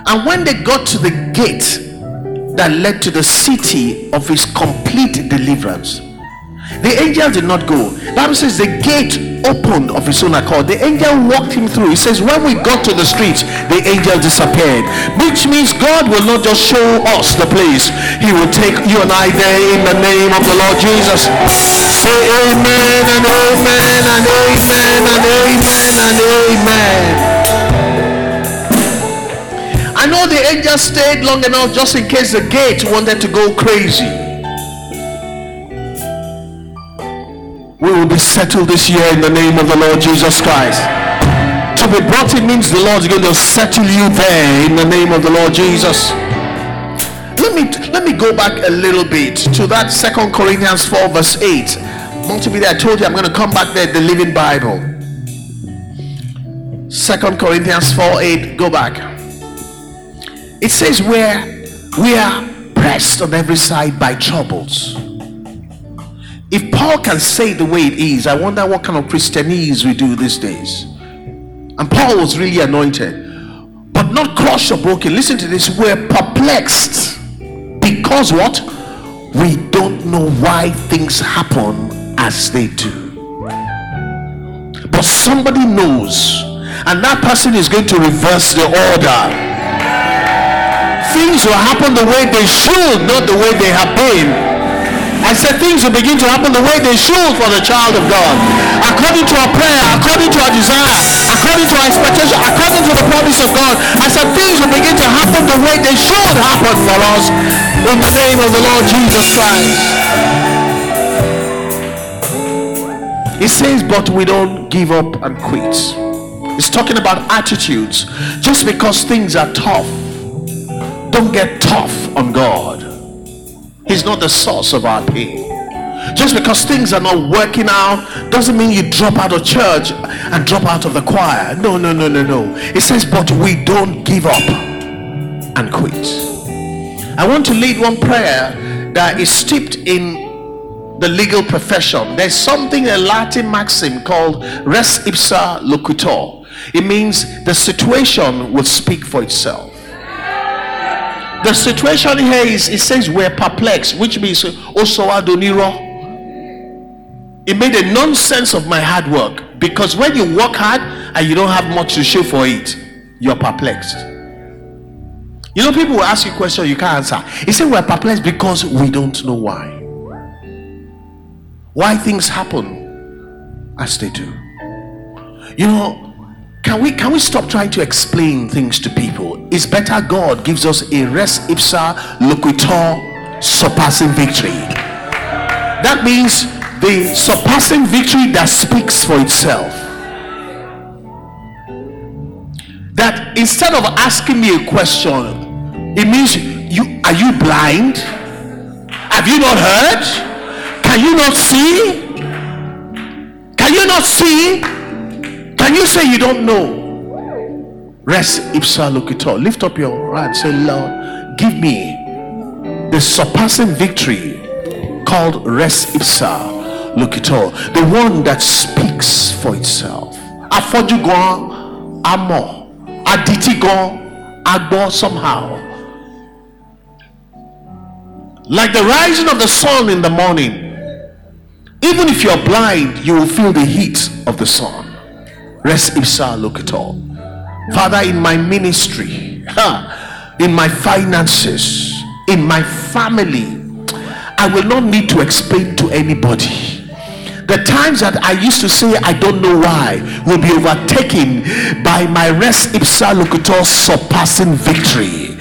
And when they got to the gate that led to the city of his complete deliverance, the angel did not go. Bible says the gate opened of his own accord. The angel walked him through. He says, when we got to the street, the angel disappeared. Which means God will not just show us the place. He will take you and I there in the name of the Lord Jesus. Say amen and amen and amen and amen and amen. I know the angel stayed long enough just in case the gate wanted to go crazy. We will be settled this year in the name of the Lord Jesus Christ. To be brought in means the Lord is going to settle you there in the name of the Lord Jesus. Let me let me go back a little bit to that Second Corinthians 4 verse 8. Multimedia, I told you I'm going to come back there, the Living Bible. Second Corinthians 4 8. Go back. It says where we are pressed on every side by troubles. If Paul can say the way it is, I wonder what kind of Christianese we do these days. And Paul was really anointed, but not crushed or broken. Listen to this: we're perplexed because what? We don't know why things happen as they do. But somebody knows, and that person is going to reverse the order things will happen the way they should, not the way they have been. I said things will begin to happen the way they should for the child of God. According to our prayer, according to our desire, according to our expectation, according to the promise of God. I said things will begin to happen the way they should happen for us in the name of the Lord Jesus Christ. He says, but we don't give up and quit. He's talking about attitudes. Just because things are tough don't get tough on God. He's not the source of our pain. Just because things are not working out doesn't mean you drop out of church and drop out of the choir. No, no, no, no, no. It says, but we don't give up and quit. I want to lead one prayer that is steeped in the legal profession. There's something, a Latin maxim called res ipsa loquitur. It means the situation will speak for itself. The situation here is it says we're perplexed, which means Osowa Doniro. It made a nonsense of my hard work because when you work hard and you don't have much to show for it, you're perplexed. You know, people will ask you questions you can't answer. He said we're perplexed because we don't know why. Why things happen as they do. You know, can we can we stop trying to explain things to people? It's better God gives us a res ipsa loquitur surpassing victory. That means the surpassing victory that speaks for itself. That instead of asking me a question, it means you are you blind? Have you not heard? Can you not see? Can you not see? Can you say you don't know? Res ipsa loquitur. Lift up your hand. Say, Lord, give me the surpassing victory called res ipsa loquitur. The one that speaks for itself. Amọ̀. Adití gan agbọ́ somehow. Like the rising of the sun in the morning. Even if you're blind, you will feel the heat of the sun. Res ipsa loquitur. Father, in my ministry, in my finances, in my family, I will not need to explain to anybody. The times that I used to say I don't know why will be overtaken by my res ipsa loquitur surpassing victory.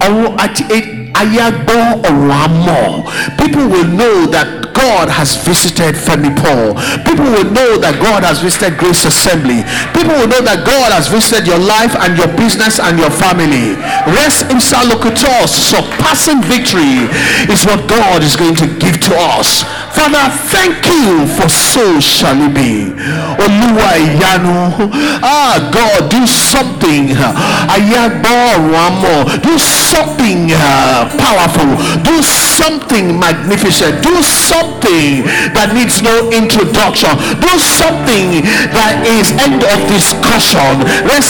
Oh, People will know that God has visited Femi Paul. People will know that God has visited Grace Assembly. People will know that God has visited your life and your business and your family. Res ipsa loquitur, surpassing victory is what God is going to give to us. Father, thank you for so shall it be. Oluwa Iyanu. Ah, God, do something. Ayagbo. Do something uh, powerful. Do something magnificent. Do something that needs no introduction. Do something that is end of discussion. Let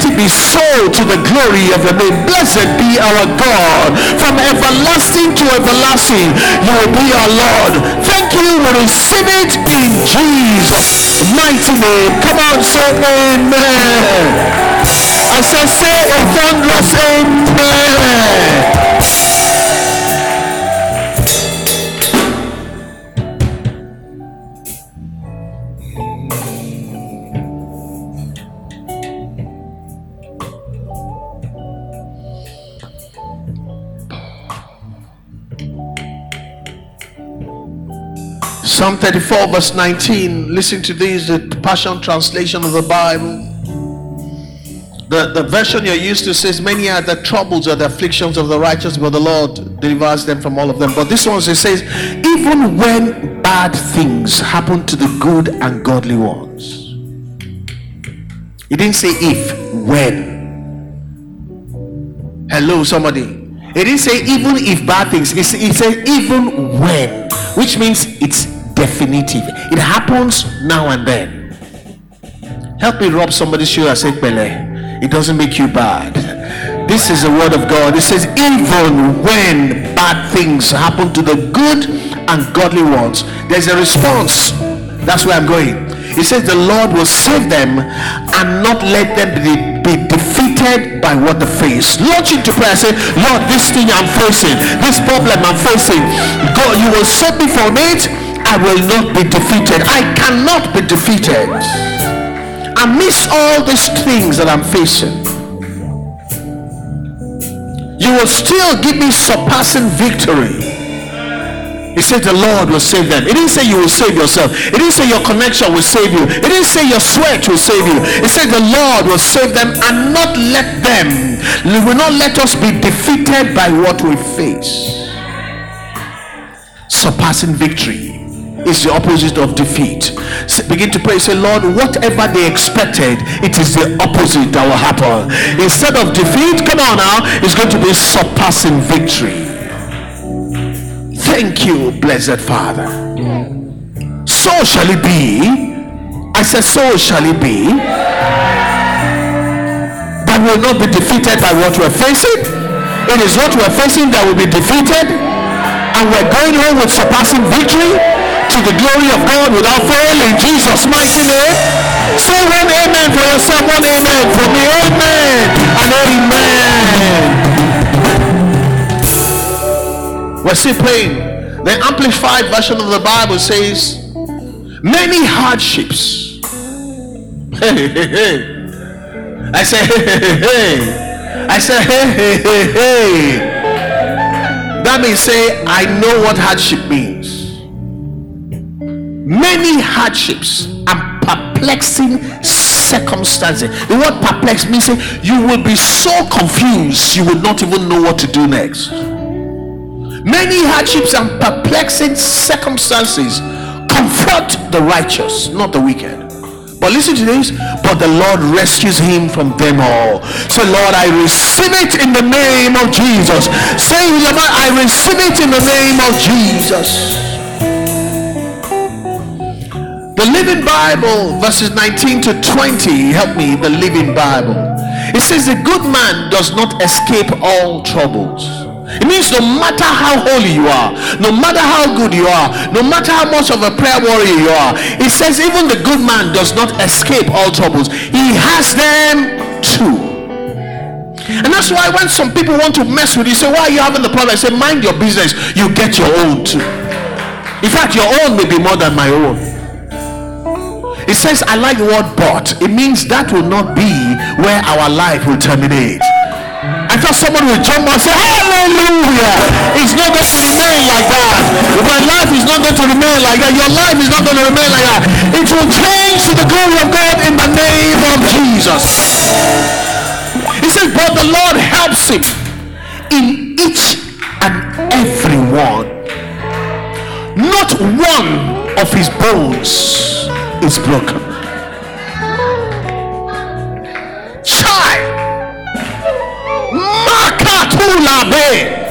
it be so to the glory of the name. Blessed be our God from everlasting to everlasting you will be our Lord. Thank you. We receive it in Jesus' mighty name. Come on, say amen. I say a thunderous amen. Psalm 34, verse 19. Listen to this the Passion Translation of the Bible. The, the version you're used to says, Many are the troubles or the afflictions of the righteous, but the Lord delivers them from all of them. But this one says, Even when bad things happen to the good and godly ones. He didn't say if, when. Hello, somebody. He didn't say even if bad things. He said even when, which means it's definitive. It happens now and then. Help me rub somebody's shoulder and say, Pele, it doesn't make you bad. This is the word of God. It says, even when bad things happen to the good and godly ones, there's a response. That's where I'm going. It says the Lord will save them and not let them be, be defeated by what they face. Launch into prayer. Say, Lord, this thing I'm facing, this problem I'm facing, God, you will save me from it I will not be defeated. I cannot be defeated. Amidst all these things that I'm facing, you will still give me surpassing victory. He said the Lord will save them. It didn't say you will save yourself. It didn't say your connection will save you. It didn't say your sweat will save you. It said the Lord will save them and not let them, He will not let us be defeated by what we face. Surpassing victory is the opposite of defeat. Begin to pray. Say, Lord, whatever they expected, it is the opposite that will happen. Instead of defeat, come on now, it's going to be surpassing victory. Thank you, blessed Father. So shall it be. I said, So shall it be. That will not be defeated by what we're facing. It is what we're facing that will be defeated. And we're going home with surpassing victory to the glory of God without fail in Jesus' mighty name. Say one amen for yourself, one amen for me. Amen and amen. We're still playing. The amplified version of the Bible says, many hardships. Hey, hey, hey. I say, hey, hey, hey. I say, hey, hey, hey, hey. That means say, I know what hardship means many hardships and perplexing circumstances. The word perplex means you will be so confused you will not even know what to do next. Many hardships and perplexing circumstances confront the righteous, not the wicked. But listen to this. But the Lord rescues him from them all. So, Lord, I receive it in the name of Jesus. Say, I receive it in the name of Jesus. The Living Bible, verses 19 to 20. Help me, the Living Bible. It says, A good man does not escape all troubles. It means no matter how holy you are, no matter how good you are, no matter how much of a prayer warrior you are, it says even the good man does not escape all troubles. He has them too. And that's why when some people want to mess with you, say, Why are you having the problem? I say, Mind your business. You get your own too. In fact, your own may be more than my own. It says, I like the word but. It means that will not be where our life will terminate. I thought someone will jump and say, Hallelujah! It's not going to remain like that. My life is not going to remain like that. Your life is not going to remain like that. It will change to the glory of God in the name of Jesus. He says, But the Lord helps him in each and every one. Not one of his bones is broken. Chai Makatulabe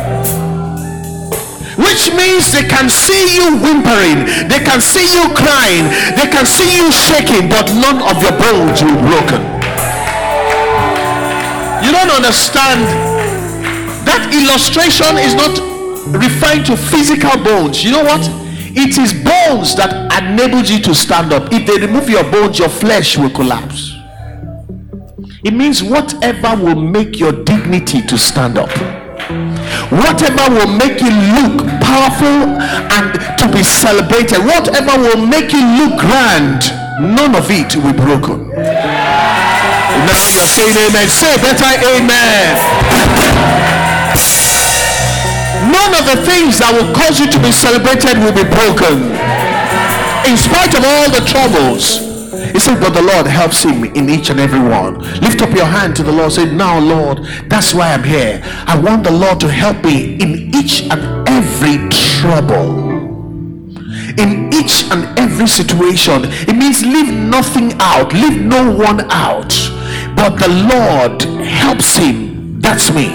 which means they can see you whimpering, they can see you crying, they can see you shaking, but none of your bones will be broken. You don't understand. That illustration is not referring to physical bones. You know what? It is bones that enabled you to stand up. If they remove your bones, your flesh will collapse. It means whatever will make your dignity to stand up, whatever will make you look powerful and to be celebrated, whatever will make you look grand, none of it will be broken. Now you're saying amen. Say better amen none of the things that will cause you to be celebrated will be broken. In spite of all the troubles. He said, but the Lord helps him in each and every one. Lift up your hand to the Lord. Say, now, Lord, that's why I'm here. I want the Lord to help me in each and every trouble. In each and every situation. It means leave nothing out, leave no one out. But the Lord helps him. That's me.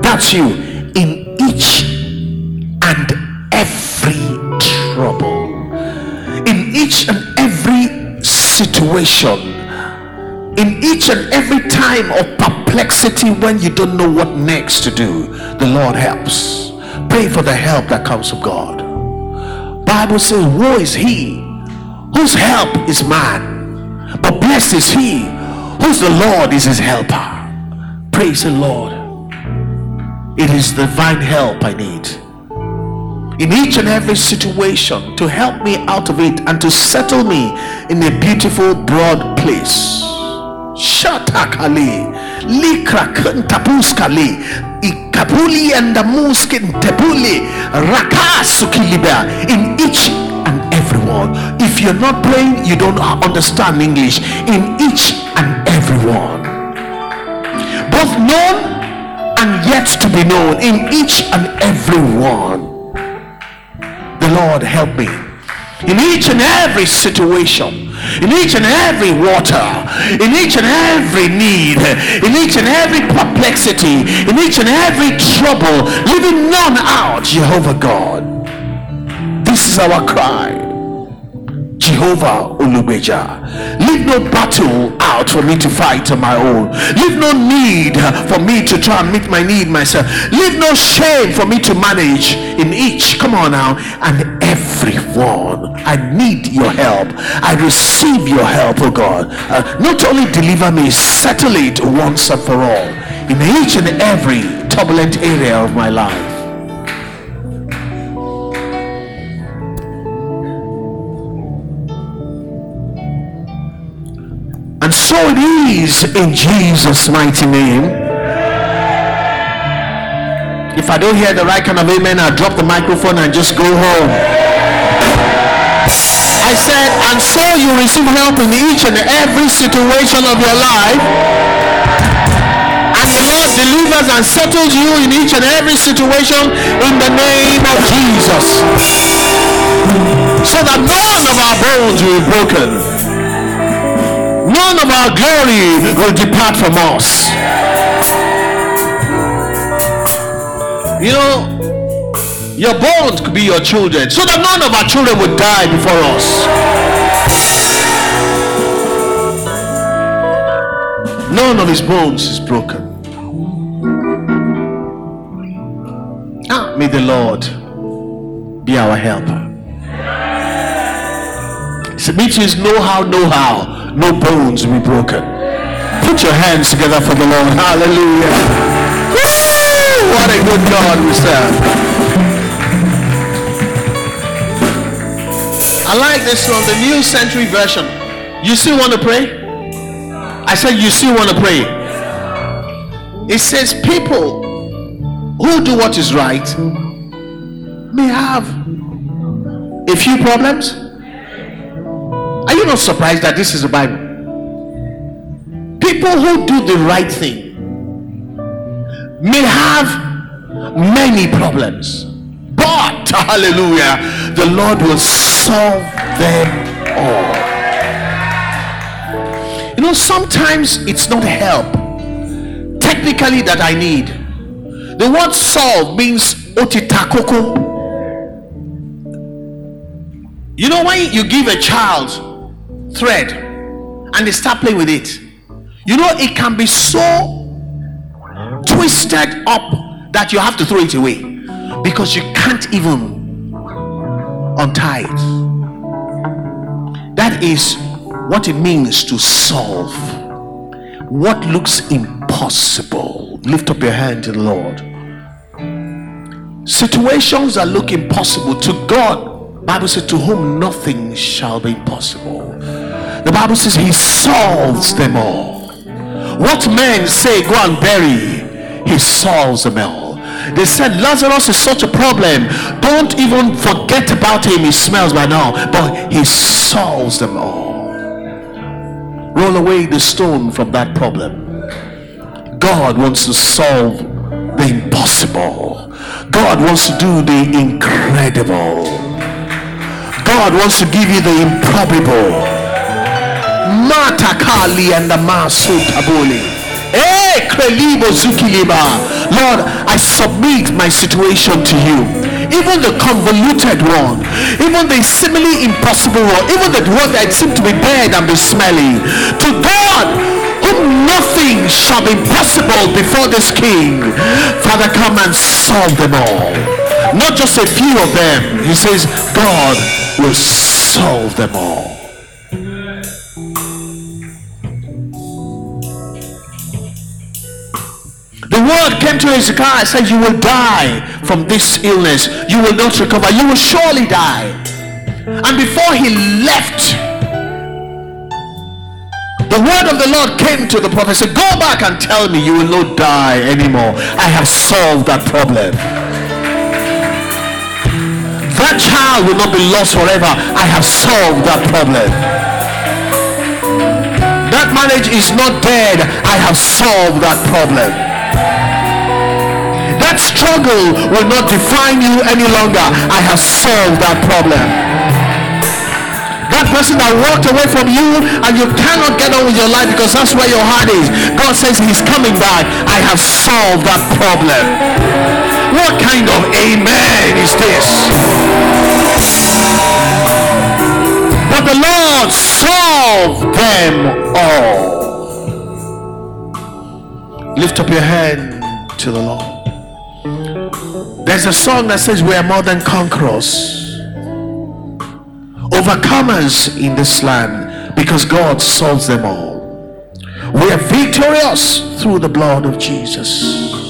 That's you. In each each and every situation, in each and every time of perplexity when you don't know what next to do, the Lord helps. Pray for the help that comes from God. Bible says, Woe is he whose help is man, but blessed is he whose the Lord is his helper. Praise the Lord. It is divine help I need in each and every situation to help me out of it and to settle me in a beautiful broad place. Shatakali, likrakantapuskali. ikabuli and the muskin tebuli rakasukiliba in each and every one. If you're not praying, you don't understand English. In each and every one, both known and yet to be known. In each and every one, the Lord help me in each and every situation, in each and every water, in each and every need, in each and every perplexity, in each and every trouble, leaving none out, Jehovah God. This is our cry. Jehovah Olugbeja. Leave no battle out for me to fight on my own. Leave no need for me to try and meet my need myself. Leave no shame for me to manage in each. Come on now. And everyone, I need your help. I receive your help, oh God. Uh, not only deliver me, settle it once and for all in each and every turbulent area of my life. So it is in Jesus' mighty name. If I don't hear the right kind of amen, I'll drop the microphone and just go home. I said, and so you receive help in each and every situation of your life. And the Lord delivers and settles you in each and every situation in the name of Jesus. So that none of our bones will be broken none of our glory will depart from us. You know, your bones could be your children, so that none of our children would die before us. None of his bones is broken. Ah, may the Lord be our helper. Submit is know how, no how no bones will be broken. Put your hands together for the Lord. Hallelujah. Woo! What a good God we serve. I like this one, the New Century Version. You still want to pray? I said, You still want to pray? It says, People who do what is right may have a few problems you not surprised that this is the Bible? People who do the right thing may have many problems, but hallelujah, the Lord will solve them all. You know, sometimes it's not help technically that I need. The word solve means otitakoko. You know, when you give a child thread and they start playing with it. You know, it can be so twisted up that you have to throw it away because you can't even untie it. That is what it means to solve what looks impossible. Lift up your hand to the Lord. Situations that look impossible to God, Bible says, to whom nothing shall be impossible. The Bible says he solves them all. What men say, go and bury, he solves them all. They said Lazarus is such a problem. Don't even forget about him. He smells by now, but he solves them all. Roll away the stone from that problem. God wants to solve the impossible. God wants to do the incredible. God wants to give you the improbable. Matakali and the Masutabuli. Eh, Zukiliba. Lord, I submit my situation to you. Even the convoluted one, even the seemingly impossible one, even the one that seemed to be bad and be smelly. To God, whom nothing shall be possible before this king. Father, come and solve them all. Not just a few of them. He says, God will solve them all. The word came to Hezekiah and said, You will die from this illness. You will not recover. You will surely die. And before he left, the word of the Lord came to the prophet, said, Go back and tell me you will not die anymore. I have solved that problem. That child will not be lost forever. I have solved that problem. That marriage is not dead. I have solved that problem. Struggle will not define you any longer. I have solved that problem that person that walked away from you and you cannot get on with your life because that's where your heart is. God says he's coming back. I have solved that problem. What kind of amen is this? But the Lord solved them all. Lift up your hand to the Lord. There's a song that says we are more than conquerors overcomers in this land because God solves them all. We are victorious through the blood of Jesus.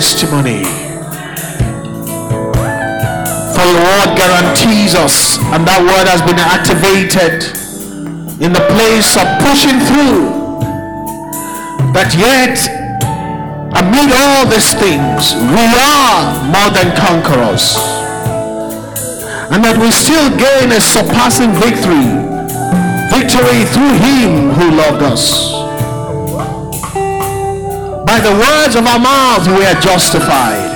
Testimony. For the word guarantees us, and that word has been activated in the place of pushing through That yet, amid all these things, we are more than conquerors. And that we still gain a surpassing victory. Victory through Him who loved us. By the words of our mouths, we are justified.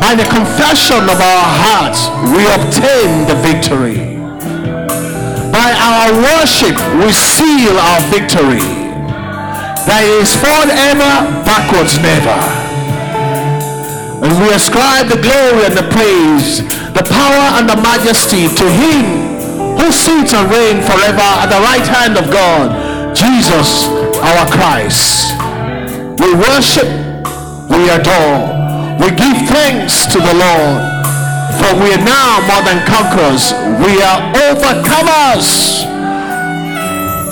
By the confession of our hearts, we obtain the victory. By our worship, we seal our victory that is forever, backwards never. And we ascribe the glory and the praise, the power and the majesty to him who sits and reigns forever at the right hand of God, Jesus our Christ. We worship, we adore, we give thanks to the Lord. For we are now more than conquerors. We are overcomers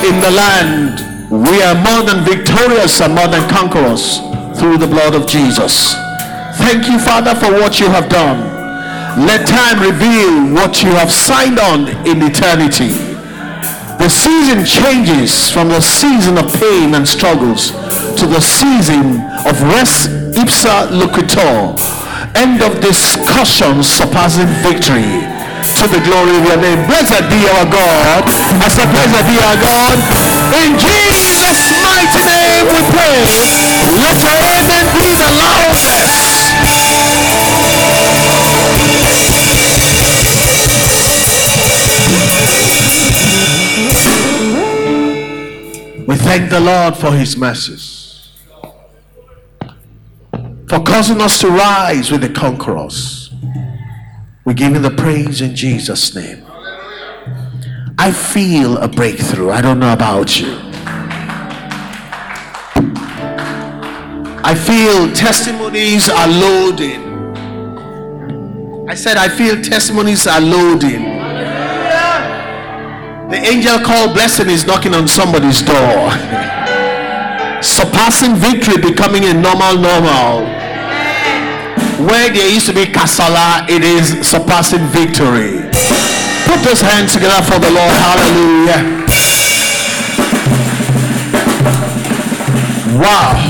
in the land we are more than victorious and more than conquerors through the blood of Jesus. Thank you, Father, for what you have done. Let time reveal what you have signed on in eternity. The season changes from the season of pain and struggles to the season of res ipsa loquitur, end of discussion surpassing victory to the glory of your name. Blessed be our God. I said, blessed be our God. In Jesus' mighty name we pray. Let your amen be the loudest. We thank the Lord for his mercies. For causing us to rise with the conquerors. We give him the praise in Jesus' name. I feel a breakthrough. I don't know about you. I feel testimonies are loading. I said, I feel testimonies are loading. The angel called blessing is knocking on somebody's door. Surpassing victory becoming a normal, normal. Where there used to be kasala, it is surpassing victory. Put those hands together for the Lord. Hallelujah. Wow.